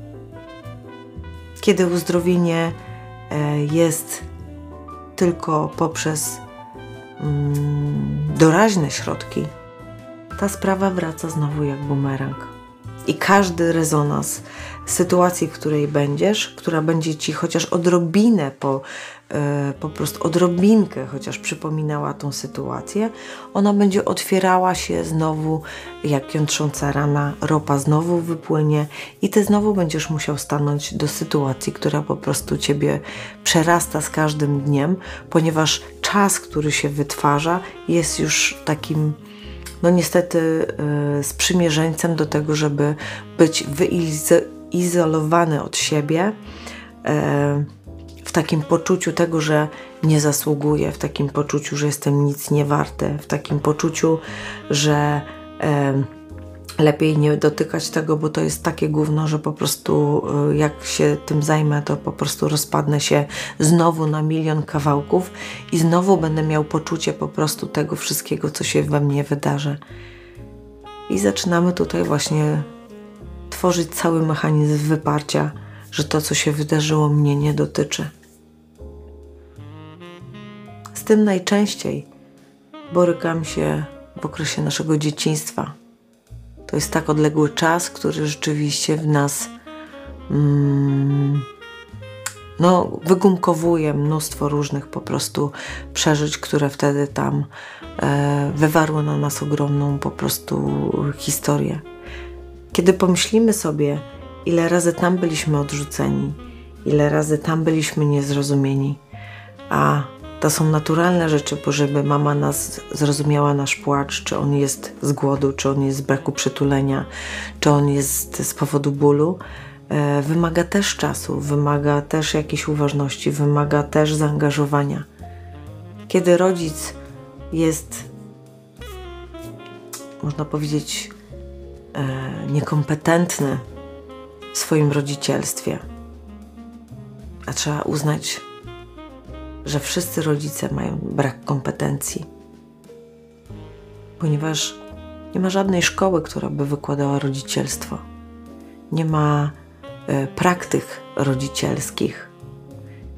Kiedy uzdrowienie e, jest tylko poprzez mm, doraźne środki, ta sprawa wraca znowu jak bumerang. I każdy rezonans sytuacji, w której będziesz, która będzie ci chociaż odrobinę po, po prostu odrobinkę chociaż przypominała tą sytuację, ona będzie otwierała się znowu jak jątrząca rana, ropa znowu wypłynie i ty znowu będziesz musiał stanąć do sytuacji, która po prostu ciebie przerasta z każdym dniem, ponieważ czas, który się wytwarza, jest już takim no niestety y, sprzymierzeńcem do tego, żeby być wyizolowany od siebie. W takim poczuciu tego, że nie zasługuję, w takim poczuciu, że jestem nic nie warty, w takim poczuciu, że lepiej nie dotykać tego, bo to jest takie gówno, że po prostu y, jak się tym zajmę, to po prostu rozpadnę się znowu na milion kawałków i znowu będę miał poczucie po prostu tego wszystkiego, co się we mnie wydarzy. I zaczynamy tutaj właśnie tworzyć cały mechanizm wyparcia, że to, co się wydarzyło, mnie nie dotyczy. Z tym najczęściej borykam się w okresie naszego dzieciństwa to jest tak odległy czas, który rzeczywiście w nas mm, no, wygumkowuje mnóstwo różnych po prostu przeżyć, które wtedy tam e, wywarły na nas ogromną po prostu historię. Kiedy pomyślimy sobie, ile razy tam byliśmy odrzuceni, ile razy tam byliśmy niezrozumieni, a to są naturalne rzeczy, bo żeby mama nas zrozumiała nasz płacz, czy on jest z głodu, czy on jest z braku przytulenia, czy on jest z powodu bólu, e, wymaga też czasu, wymaga też jakiejś uważności, wymaga też zaangażowania. Kiedy rodzic jest, można powiedzieć, e, niekompetentny w swoim rodzicielstwie, a trzeba uznać, że wszyscy rodzice mają brak kompetencji, ponieważ nie ma żadnej szkoły, która by wykładała rodzicielstwo. Nie ma e, praktyk rodzicielskich,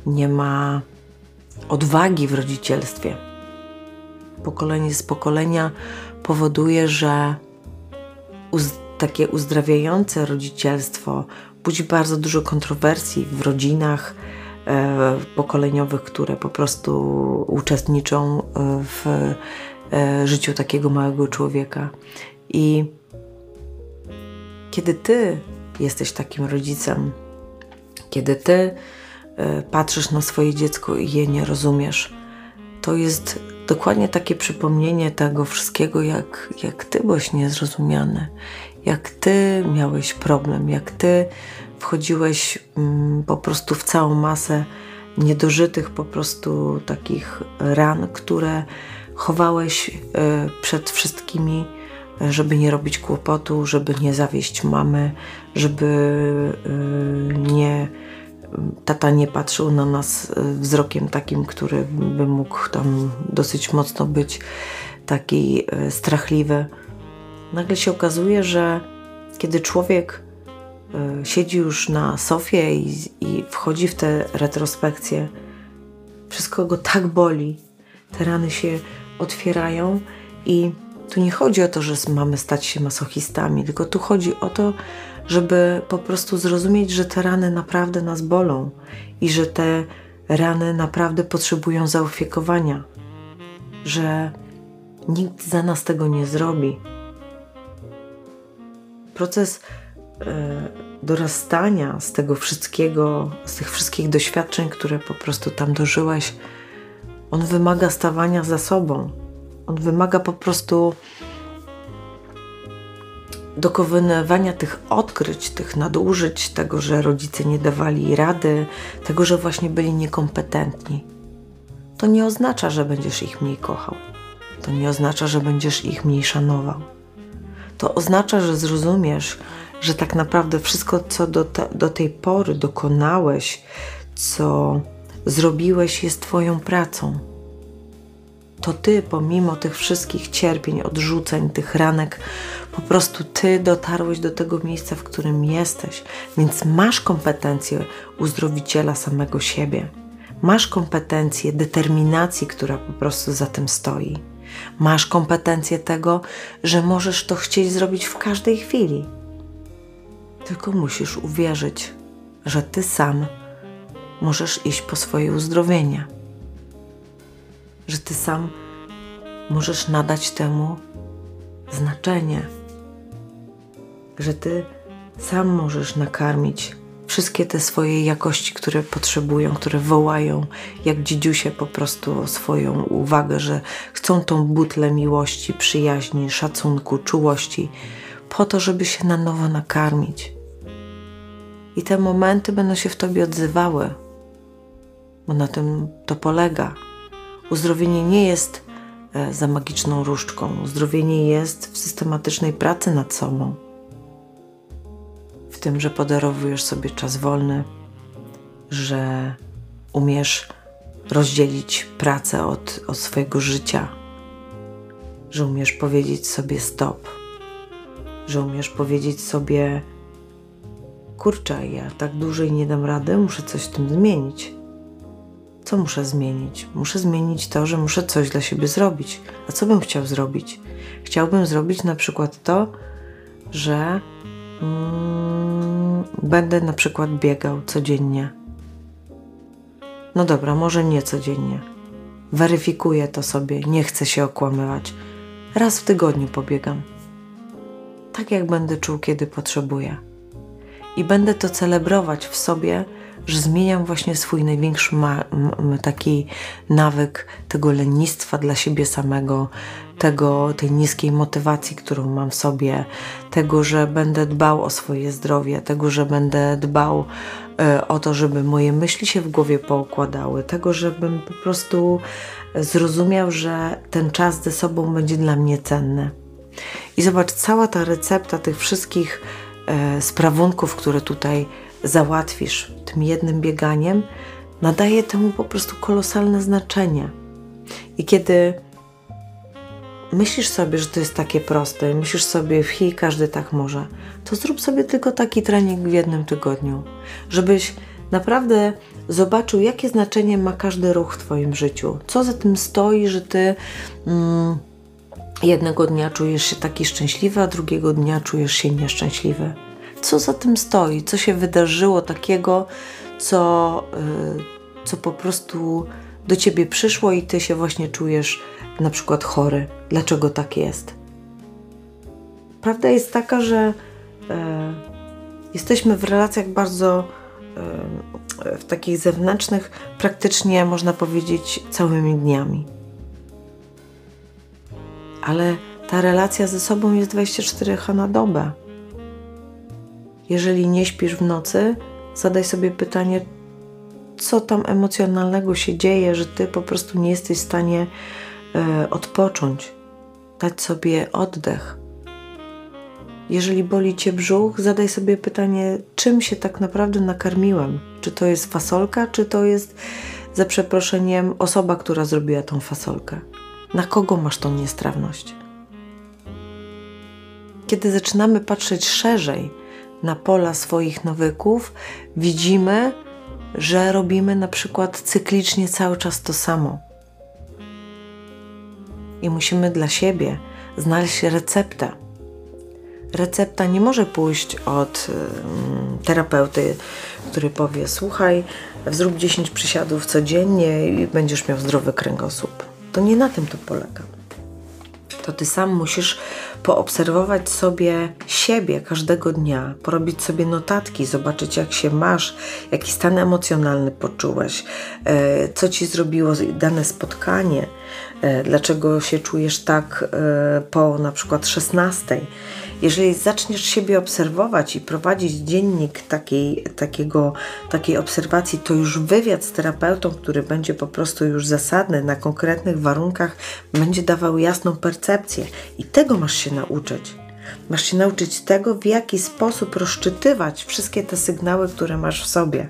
nie ma odwagi w rodzicielstwie. Pokolenie z pokolenia powoduje, że uz takie uzdrawiające rodzicielstwo budzi bardzo dużo kontrowersji w rodzinach, pokoleniowych, które po prostu uczestniczą w e, życiu takiego małego człowieka. I kiedy ty jesteś takim rodzicem, kiedy ty e, patrzysz na swoje dziecko i je nie rozumiesz, to jest dokładnie takie przypomnienie tego wszystkiego, jak, jak ty byłeś niezrozumiany, jak ty miałeś problem, jak ty wchodziłeś mm, po prostu w całą masę niedożytych po prostu takich ran, które chowałeś y, przed wszystkimi, żeby nie robić kłopotu, żeby nie zawieść mamy, żeby y, nie tata nie patrzył na nas y, wzrokiem takim, który by mógł tam dosyć mocno być taki strachliwy. Nagle się okazuje, że kiedy człowiek E, siedzi już na sofie i, i wchodzi w te retrospekcje, wszystko go tak boli, te rany się otwierają I tu nie chodzi o to, że mamy stać się masochistami, tylko tu chodzi o to, żeby po prostu zrozumieć, że te rany naprawdę nas bolą i że te rany naprawdę potrzebują zaopiekowania, że nikt za nas tego nie zrobi. Proces e, dorastania z tego wszystkiego, z tych wszystkich doświadczeń, które po prostu tam dożyłeś, on wymaga stawania za sobą. On wymaga po prostu dokonywania tych odkryć, tych nadużyć, tego, że rodzice nie dawali rady, tego, że właśnie byli niekompetentni. To nie oznacza, że będziesz ich mniej kochał. To nie oznacza, że będziesz ich mniej szanował. To oznacza, że zrozumiesz, że tak naprawdę wszystko, co do, te, do tej pory dokonałeś, co zrobiłeś, jest Twoją pracą. To Ty, pomimo tych wszystkich cierpień, odrzuceń, tych ranek, po prostu Ty dotarłeś do tego miejsca, w którym jesteś, więc masz kompetencje uzdrowiciela samego siebie. Masz kompetencje determinacji, która po prostu za tym stoi. Masz kompetencje tego, że możesz to chcieć zrobić w każdej chwili. Tylko musisz uwierzyć, że Ty sam możesz iść po swoje uzdrowienie. Że Ty sam możesz nadać temu znaczenie. Że Ty sam możesz nakarmić wszystkie te swoje jakości, które potrzebują, które wołają, jak dziedziusie po prostu o swoją uwagę, że chcą tą butlę miłości, przyjaźni, szacunku, czułości, po to, żeby się na nowo nakarmić. I te momenty będą się w tobie odzywały, bo na tym to polega. Uzdrowienie nie jest e, za magiczną różdżką. Uzdrowienie jest w systematycznej pracy nad sobą. Tym, że podarowujesz sobie czas wolny, że umiesz rozdzielić pracę od, od swojego życia, że umiesz powiedzieć sobie stop, że umiesz powiedzieć sobie kurczę, ja tak dłużej nie dam rady, muszę coś w tym zmienić. Co muszę zmienić? Muszę zmienić to, że muszę coś dla siebie zrobić. A co bym chciał zrobić? Chciałbym zrobić na przykład to, że będę na przykład biegał codziennie. No dobra, może nie codziennie. Weryfikuję to sobie, nie chcę się okłamywać. Raz w tygodniu pobiegam. Tak jak będę czuł, kiedy potrzebuję i będę to celebrować w sobie, że zmieniam właśnie swój największy taki nawyk tego lenistwa dla siebie samego, tego, tej niskiej motywacji, którą mam w sobie, tego, że będę dbał o swoje zdrowie, tego, że będę dbał y, o to, żeby moje myśli się w głowie poukładały, tego, żebym po prostu zrozumiał, że ten czas ze sobą będzie dla mnie cenny. I zobacz, cała ta recepta tych wszystkich E, sprawunków, które tutaj załatwisz tym jednym bieganiem, nadaje temu po prostu kolosalne znaczenie. I kiedy myślisz sobie, że to jest takie proste, myślisz sobie, w hi, każdy tak może, to zrób sobie tylko taki trening w jednym tygodniu, żebyś naprawdę zobaczył, jakie znaczenie ma każdy ruch w Twoim życiu, co za tym stoi, że Ty. Mm, Jednego dnia czujesz się taki szczęśliwy, a drugiego dnia czujesz się nieszczęśliwy. Co za tym stoi? Co się wydarzyło takiego, co, yy, co po prostu do ciebie przyszło i ty się właśnie czujesz na przykład chory? Dlaczego tak jest? Prawda jest taka, że yy, jesteśmy w relacjach bardzo yy, w takich zewnętrznych, praktycznie można powiedzieć całymi dniami ale ta relacja ze sobą jest 24 h na dobę. Jeżeli nie śpisz w nocy, zadaj sobie pytanie, co tam emocjonalnego się dzieje, że ty po prostu nie jesteś w stanie e, odpocząć, dać sobie oddech. Jeżeli boli cię brzuch, zadaj sobie pytanie, czym się tak naprawdę nakarmiłem? Czy to jest fasolka, czy to jest, za przeproszeniem, osoba, która zrobiła tą fasolkę? Na kogo masz tą niestrawność? Kiedy zaczynamy patrzeć szerzej na pola swoich nawyków, widzimy, że robimy na przykład cyklicznie cały czas to samo. i musimy dla siebie znaleźć receptę. Recepta nie może pójść od terapeuty, który powie: Słuchaj, zrób 10 przysiadów codziennie i będziesz miał zdrowy kręgosłup. To nie na tym to polega. To ty sam musisz poobserwować sobie siebie każdego dnia, porobić sobie notatki, zobaczyć jak się masz, jaki stan emocjonalny poczułeś, e, co ci zrobiło dane spotkanie, e, dlaczego się czujesz tak e, po na przykład 16 jeżeli zaczniesz siebie obserwować i prowadzić dziennik takiej, takiego, takiej obserwacji, to już wywiad z terapeutą, który będzie po prostu już zasadny na konkretnych warunkach, będzie dawał jasną percepcję. I tego masz się nauczyć. Masz się nauczyć tego, w jaki sposób rozczytywać wszystkie te sygnały, które masz w sobie,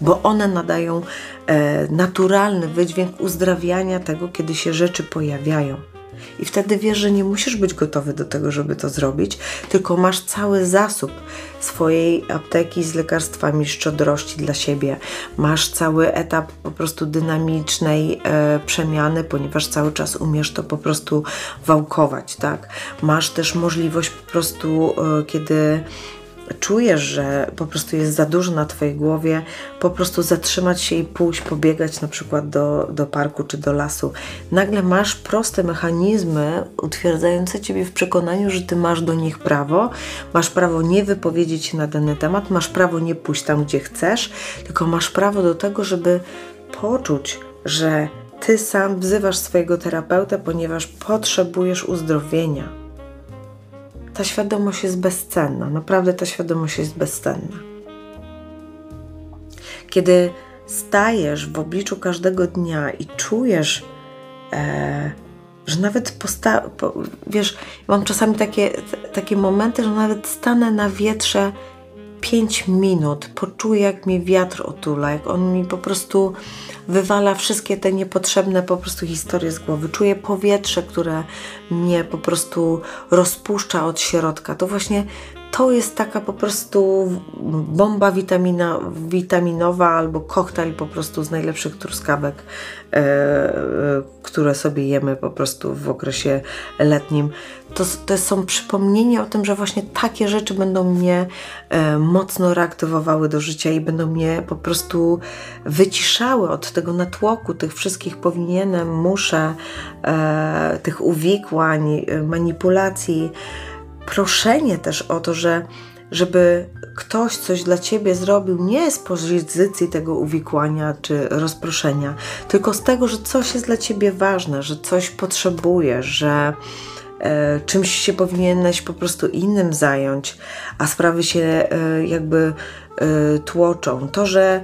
bo one nadają e, naturalny wydźwięk uzdrawiania tego, kiedy się rzeczy pojawiają. I wtedy wiesz, że nie musisz być gotowy do tego, żeby to zrobić, tylko masz cały zasób swojej apteki z lekarstwami szczodrości dla siebie. Masz cały etap po prostu dynamicznej e, przemiany, ponieważ cały czas umiesz to po prostu wałkować, tak? Masz też możliwość po prostu, e, kiedy czujesz, że po prostu jest za dużo na Twojej głowie, po prostu zatrzymać się i pójść, pobiegać na przykład do, do parku czy do lasu. Nagle masz proste mechanizmy utwierdzające Ciebie w przekonaniu, że Ty masz do nich prawo, masz prawo nie wypowiedzieć się na dany temat, masz prawo nie pójść tam, gdzie chcesz, tylko masz prawo do tego, żeby poczuć, że Ty sam wzywasz swojego terapeuta, ponieważ potrzebujesz uzdrowienia ta świadomość jest bezcenna. Naprawdę ta świadomość jest bezcenna. Kiedy stajesz w obliczu każdego dnia i czujesz, e, że nawet posta- po, wiesz, mam czasami takie, takie momenty, że nawet stanę na wietrze 5 minut, poczuję, jak mi wiatr otula, jak on mi po prostu wywala wszystkie te niepotrzebne po prostu historie z głowy. Czuję powietrze, które mnie po prostu rozpuszcza od środka. To właśnie to jest taka po prostu bomba witamina, witaminowa albo koktajl po prostu z najlepszych truskawek, e, które sobie jemy po prostu w okresie letnim. To, to są przypomnienia o tym, że właśnie takie rzeczy będą mnie e, mocno reaktywowały do życia i będą mnie po prostu wyciszały od tego natłoku tych wszystkich powinienem, muszę, e, tych uwikłań, e, manipulacji. Proszenie też o to, że żeby ktoś coś dla ciebie zrobił nie z pozycji tego uwikłania czy rozproszenia, tylko z tego, że coś jest dla ciebie ważne, że coś potrzebujesz, że czymś się powinieneś po prostu innym zająć, a sprawy się e, jakby e, tłoczą. To, że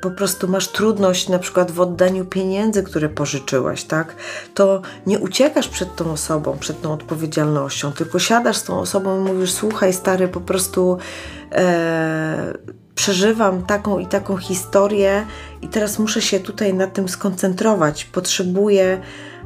po prostu masz trudność na przykład w oddaniu pieniędzy, które pożyczyłaś, tak? To nie uciekasz przed tą osobą, przed tą odpowiedzialnością, tylko siadasz z tą osobą i mówisz: Słuchaj, stary, po prostu e, przeżywam taką i taką historię, i teraz muszę się tutaj na tym skoncentrować. Potrzebuję.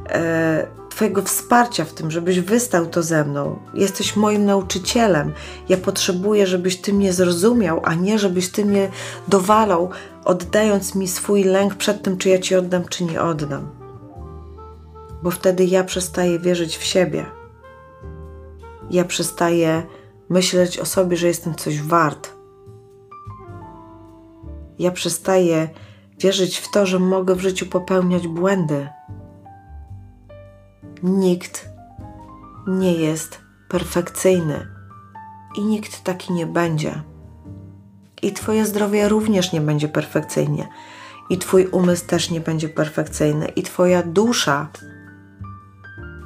E, Twojego wsparcia w tym, żebyś wystał to ze mną. Jesteś moim nauczycielem. Ja potrzebuję, żebyś Ty mnie zrozumiał, a nie żebyś Ty mnie dowalał, oddając mi swój lęk przed tym, czy ja Ci oddam, czy nie oddam. Bo wtedy ja przestaję wierzyć w siebie. Ja przestaję myśleć o sobie, że jestem coś wart. Ja przestaję wierzyć w to, że mogę w życiu popełniać błędy Nikt nie jest perfekcyjny i nikt taki nie będzie. I Twoje zdrowie również nie będzie perfekcyjnie, i Twój umysł też nie będzie perfekcyjny, i Twoja dusza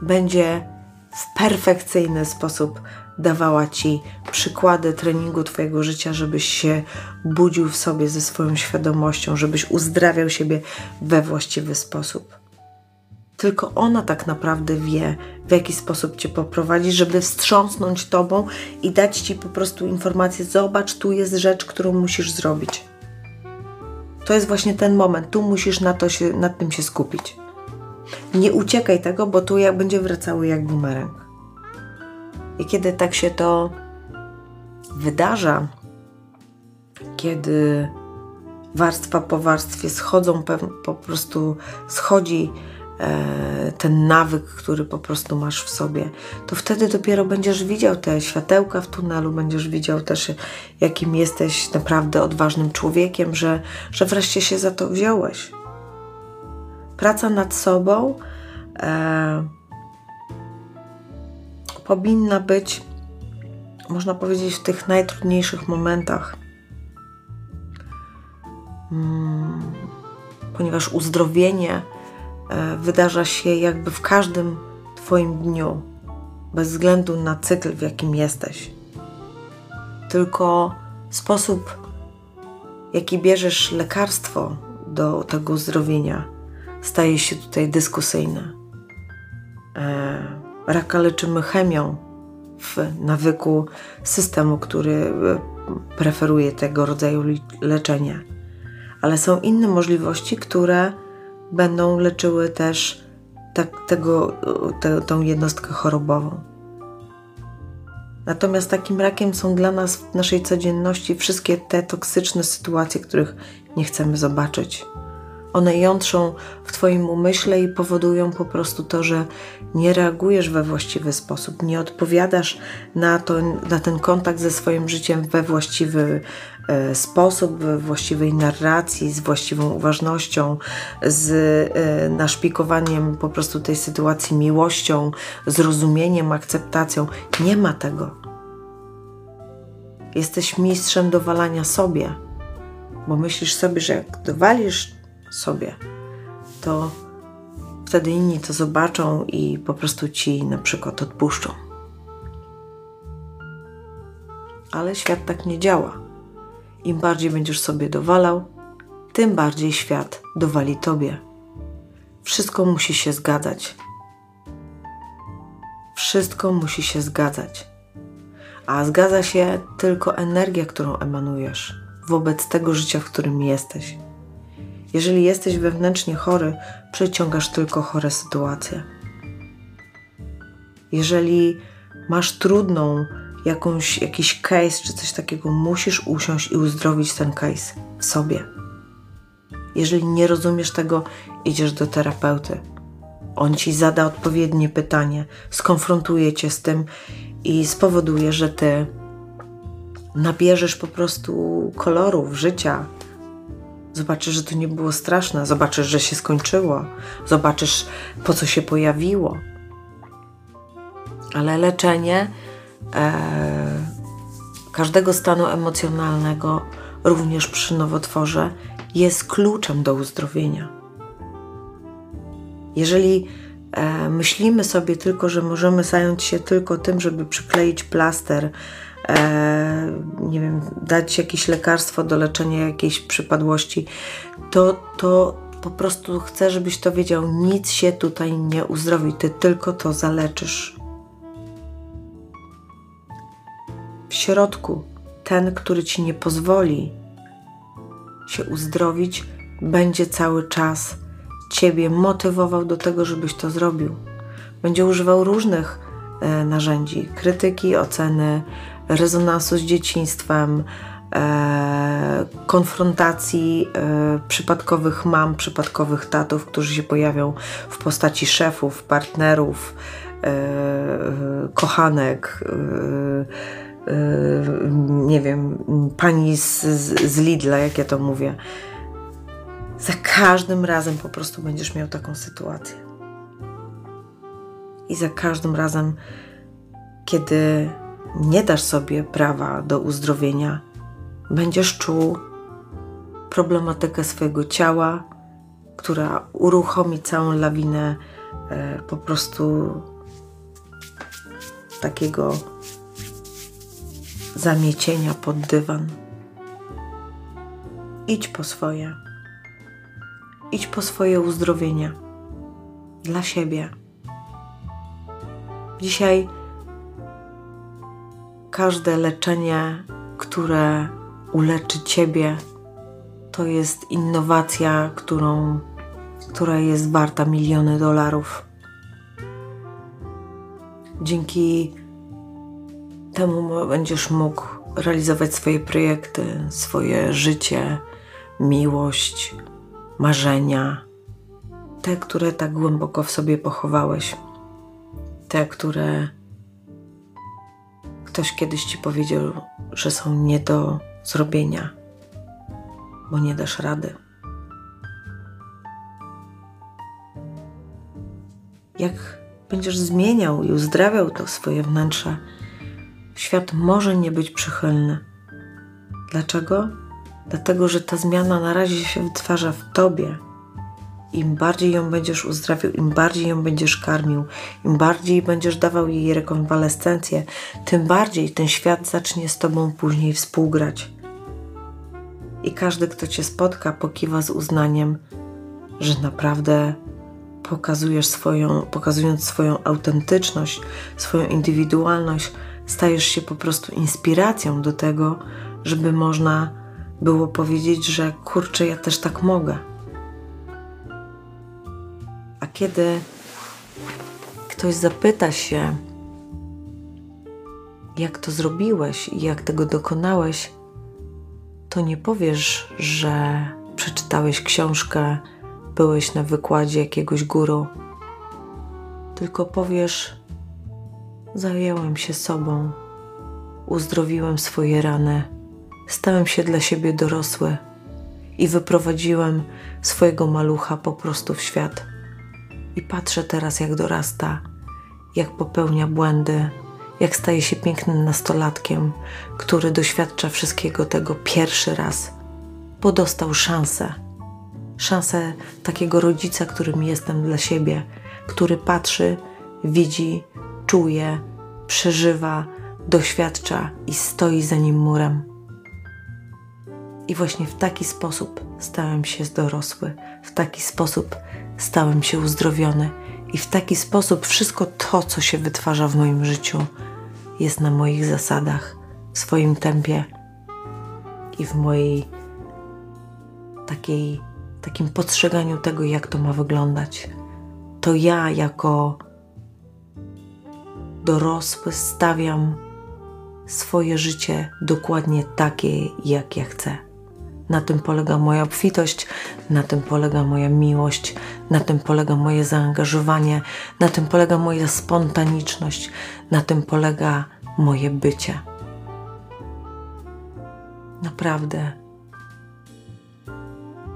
będzie w perfekcyjny sposób dawała Ci przykłady treningu Twojego życia, żebyś się budził w sobie ze swoją świadomością, żebyś uzdrawiał siebie we właściwy sposób. Tylko ona tak naprawdę wie, w jaki sposób cię poprowadzi, żeby wstrząsnąć tobą i dać ci po prostu informację: zobacz, tu jest rzecz, którą musisz zrobić. To jest właśnie ten moment, tu musisz na to się, nad tym się skupić. Nie uciekaj tego, bo tu jak będzie wracały jak bumerang. I kiedy tak się to wydarza, kiedy warstwa po warstwie schodzą, po prostu schodzi ten nawyk, który po prostu masz w sobie, to wtedy dopiero będziesz widział te światełka w tunelu, będziesz widział też, jakim jesteś naprawdę odważnym człowiekiem, że, że wreszcie się za to wziąłeś. Praca nad sobą e, powinna być, można powiedzieć, w tych najtrudniejszych momentach. Hmm, ponieważ uzdrowienie e, wydarza się jakby w każdym Twoim dniu, bez względu na cykl, w jakim jesteś. Tylko sposób, jaki bierzesz lekarstwo do tego uzdrowienia, staje się tutaj dyskusyjny. E, raka leczymy chemią w nawyku systemu, który e, preferuje tego rodzaju leczenie. Ale są inne możliwości, które będą leczyły też tak, tego, te, tą jednostkę chorobową. Natomiast takim rakiem są dla nas w naszej codzienności wszystkie te toksyczne sytuacje, których nie chcemy zobaczyć. One jątrzą w Twoim umyśle i powodują po prostu to, że nie reagujesz we właściwy sposób, nie odpowiadasz na, to, na ten kontakt ze swoim życiem we właściwy sposób, we właściwej narracji, z właściwą uważnością, z e, naszpikowaniem po prostu tej sytuacji miłością, zrozumieniem, akceptacją. Nie ma tego. Jesteś mistrzem dowalania sobie, bo myślisz sobie, że jak dowalisz sobie, to wtedy inni to zobaczą i po prostu ci na przykład odpuszczą. Ale świat tak nie działa. Im bardziej będziesz sobie dowalał, tym bardziej świat dowali tobie. Wszystko musi się zgadzać. Wszystko musi się zgadzać. A zgadza się tylko energia, którą emanujesz wobec tego życia, w którym jesteś. Jeżeli jesteś wewnętrznie chory, przyciągasz tylko chore sytuacje. Jeżeli masz trudną jakąś, jakiś case czy coś takiego, musisz usiąść i uzdrowić ten case w sobie. Jeżeli nie rozumiesz tego, idziesz do terapeuty. On ci zada odpowiednie pytanie, skonfrontuje cię z tym i spowoduje, że ty nabierzesz po prostu kolorów życia, Zobaczysz, że to nie było straszne, zobaczysz, że się skończyło, zobaczysz, po co się pojawiło. Ale leczenie e, każdego stanu emocjonalnego, również przy nowotworze, jest kluczem do uzdrowienia. Jeżeli e, myślimy sobie tylko, że możemy zająć się tylko tym, żeby przykleić plaster, e, nie wiem, dać jakieś lekarstwo do leczenia jakiejś przypadłości, to, to po prostu chcę, żebyś to wiedział, nic się tutaj nie uzdrowi, ty tylko to zaleczysz. W środku ten, który ci nie pozwoli się uzdrowić, będzie cały czas ciebie motywował do tego, żebyś to zrobił. Będzie używał różnych e, narzędzi krytyki, oceny, rezonansu z dzieciństwem, e, konfrontacji e, przypadkowych mam, przypadkowych tatów, którzy się pojawią w postaci szefów, partnerów, e, kochanek, e, e, nie wiem, pani z, z, Lidla, jak ja to mówię. Za każdym razem po prostu będziesz miał taką sytuację. I za każdym razem, kiedy nie dasz sobie prawa do uzdrowienia, będziesz czuł problematykę swojego ciała, która uruchomi całą lawinę e, po prostu takiego zamiecienia pod dywan. Idź po swoje. Idź po swoje uzdrowienie dla siebie. Dzisiaj każde leczenie, które uleczy Ciebie, to jest innowacja, którą, która jest warta miliony dolarów. Dzięki temu będziesz mógł realizować swoje projekty, swoje życie, miłość, marzenia te, które tak głęboko w sobie pochowałeś, te, które ktoś kiedyś ci powiedział, że są nie do zrobienia, bo nie dasz rady. Jak będziesz zmieniał i uzdrawiał to swoje wnętrze, świat może nie być przychylny. Dlaczego? Dlatego, że ta zmiana na razie się wytwarza w tobie. Im bardziej ją będziesz uzdrawiał, im bardziej ją będziesz karmił, im bardziej będziesz dawał jej rekonwalescencję, tym bardziej ten świat zacznie z tobą później współgrać. I każdy, kto cię spotka, pokiwa z uznaniem, że naprawdę pokazujesz swoją, pokazując swoją autentyczność, swoją indywidualność, stajesz się po prostu inspiracją do tego, żeby można było powiedzieć, że kurczę, ja też tak mogę. A kiedy ktoś zapyta się, jak to zrobiłeś i jak tego dokonałeś, to nie powiesz, że przeczytałeś książkę, byłeś na wykładzie jakiegoś guru, tylko powiesz: Zajęłem się sobą, uzdrowiłem swoje rany, stałem się dla siebie dorosły i wyprowadziłem swojego malucha po prostu w świat. I patrzę teraz, jak dorasta, jak popełnia błędy, jak staje się pięknym nastolatkiem, który doświadcza wszystkiego tego pierwszy raz, bo dostał szansę. Szansę takiego rodzica, którym jestem dla siebie, który patrzy, widzi, czuje, przeżywa, doświadcza i stoi za nim murem. I właśnie w taki sposób stałem się dorosły, w taki sposób stałem się uzdrowiony, i w taki sposób wszystko to, co się wytwarza w moim życiu, jest na moich zasadach, w swoim tempie i w mojej takiej, takim postrzeganiu tego, jak to ma wyglądać. To ja jako dorosły stawiam swoje życie dokładnie takie, jak ja chcę. Na tym polega moja obfitość, na tym polega moja miłość, na tym polega moje zaangażowanie, na tym polega moja spontaniczność, na tym polega moje bycie. Naprawdę.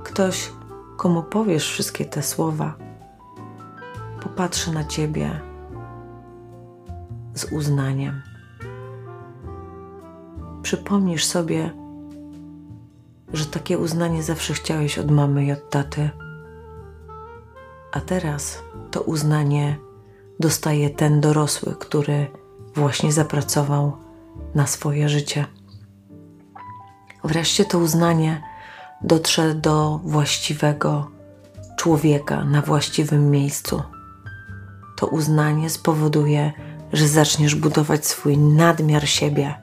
Ktoś, komu powiesz wszystkie te słowa, popatrzy na ciebie z uznaniem. Przypomnisz sobie, że takie uznanie zawsze chciałeś od mamy i od taty. A teraz to uznanie dostaje ten dorosły, który właśnie zapracował na swoje życie. Wreszcie to uznanie dotrze do właściwego człowieka na właściwym miejscu. To uznanie spowoduje, że zaczniesz budować swój nadmiar siebie,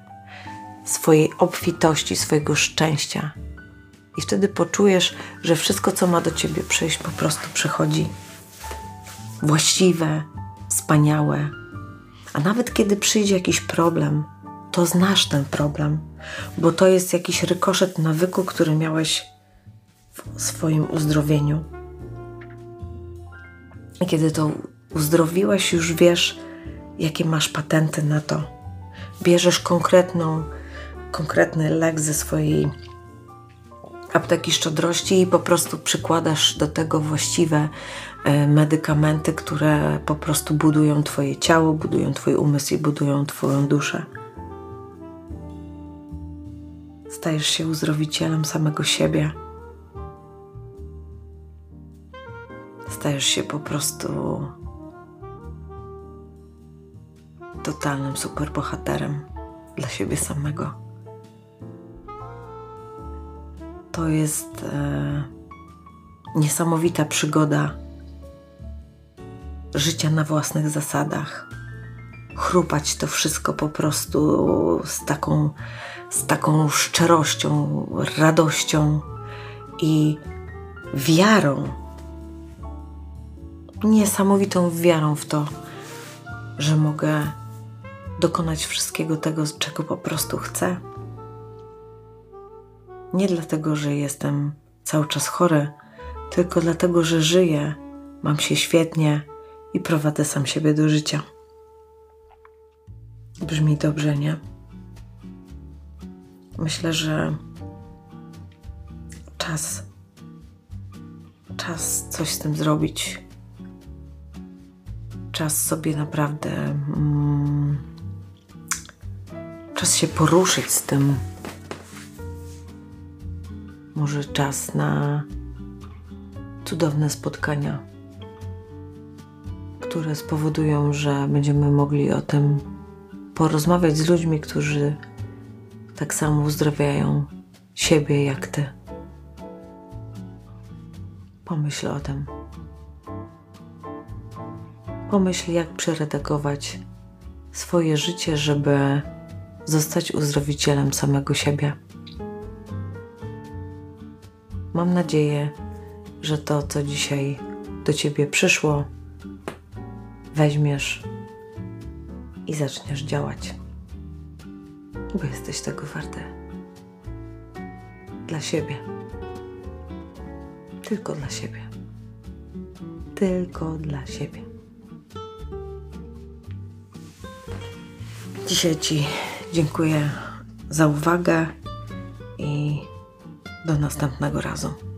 swojej obfitości, swojego szczęścia. I wtedy poczujesz, że wszystko, co ma do ciebie przyjść, po prostu przychodzi właściwe, wspaniałe. A nawet kiedy przyjdzie jakiś problem, to znasz ten problem, bo to jest jakiś rykoszet nawyku, który miałeś w swoim uzdrowieniu. I kiedy to uzdrowiłeś, już wiesz, jakie masz patenty na to. Bierzesz konkretną, konkretny lek ze swojej apteki szczodrości i po prostu przykładasz do tego właściwe e, medykamenty, które po prostu budują Twoje ciało, budują Twój umysł i budują Twoją duszę. Stajesz się uzdrowicielem samego siebie. Stajesz się po prostu totalnym superbohaterem dla siebie samego. To jest e, niesamowita przygoda życia na własnych zasadach. Chrupać to wszystko po prostu z taką, z taką szczerością, radością i wiarą. Niesamowitą wiarą w to, że mogę dokonać wszystkiego tego, czego po prostu chcę. Nie dlatego, że jestem cały czas chory, tylko dlatego, że żyję mam się świetnie i prowadzę sam siebie do życia. Brzmi dobrze, nie? Myślę, że czas, czas coś z tym zrobić. Czas sobie naprawdę. Mm, czas się poruszyć z tym. Może czas na cudowne spotkania, które spowodują, że będziemy mogli o tym porozmawiać z ludźmi, którzy tak samo uzdrawiają siebie jak ty. Pomyśl o tym. Pomyśl, jak przeredagować swoje życie, żeby zostać uzdrowicielem samego siebie. Mam nadzieję, że to, co dzisiaj do ciebie przyszło, weźmiesz i zaczniesz działać, bo jesteś tego warte. Dla siebie. Tylko dla siebie. Tylko dla siebie. Dzisiaj Ci dziękuję za uwagę i do następnego razu.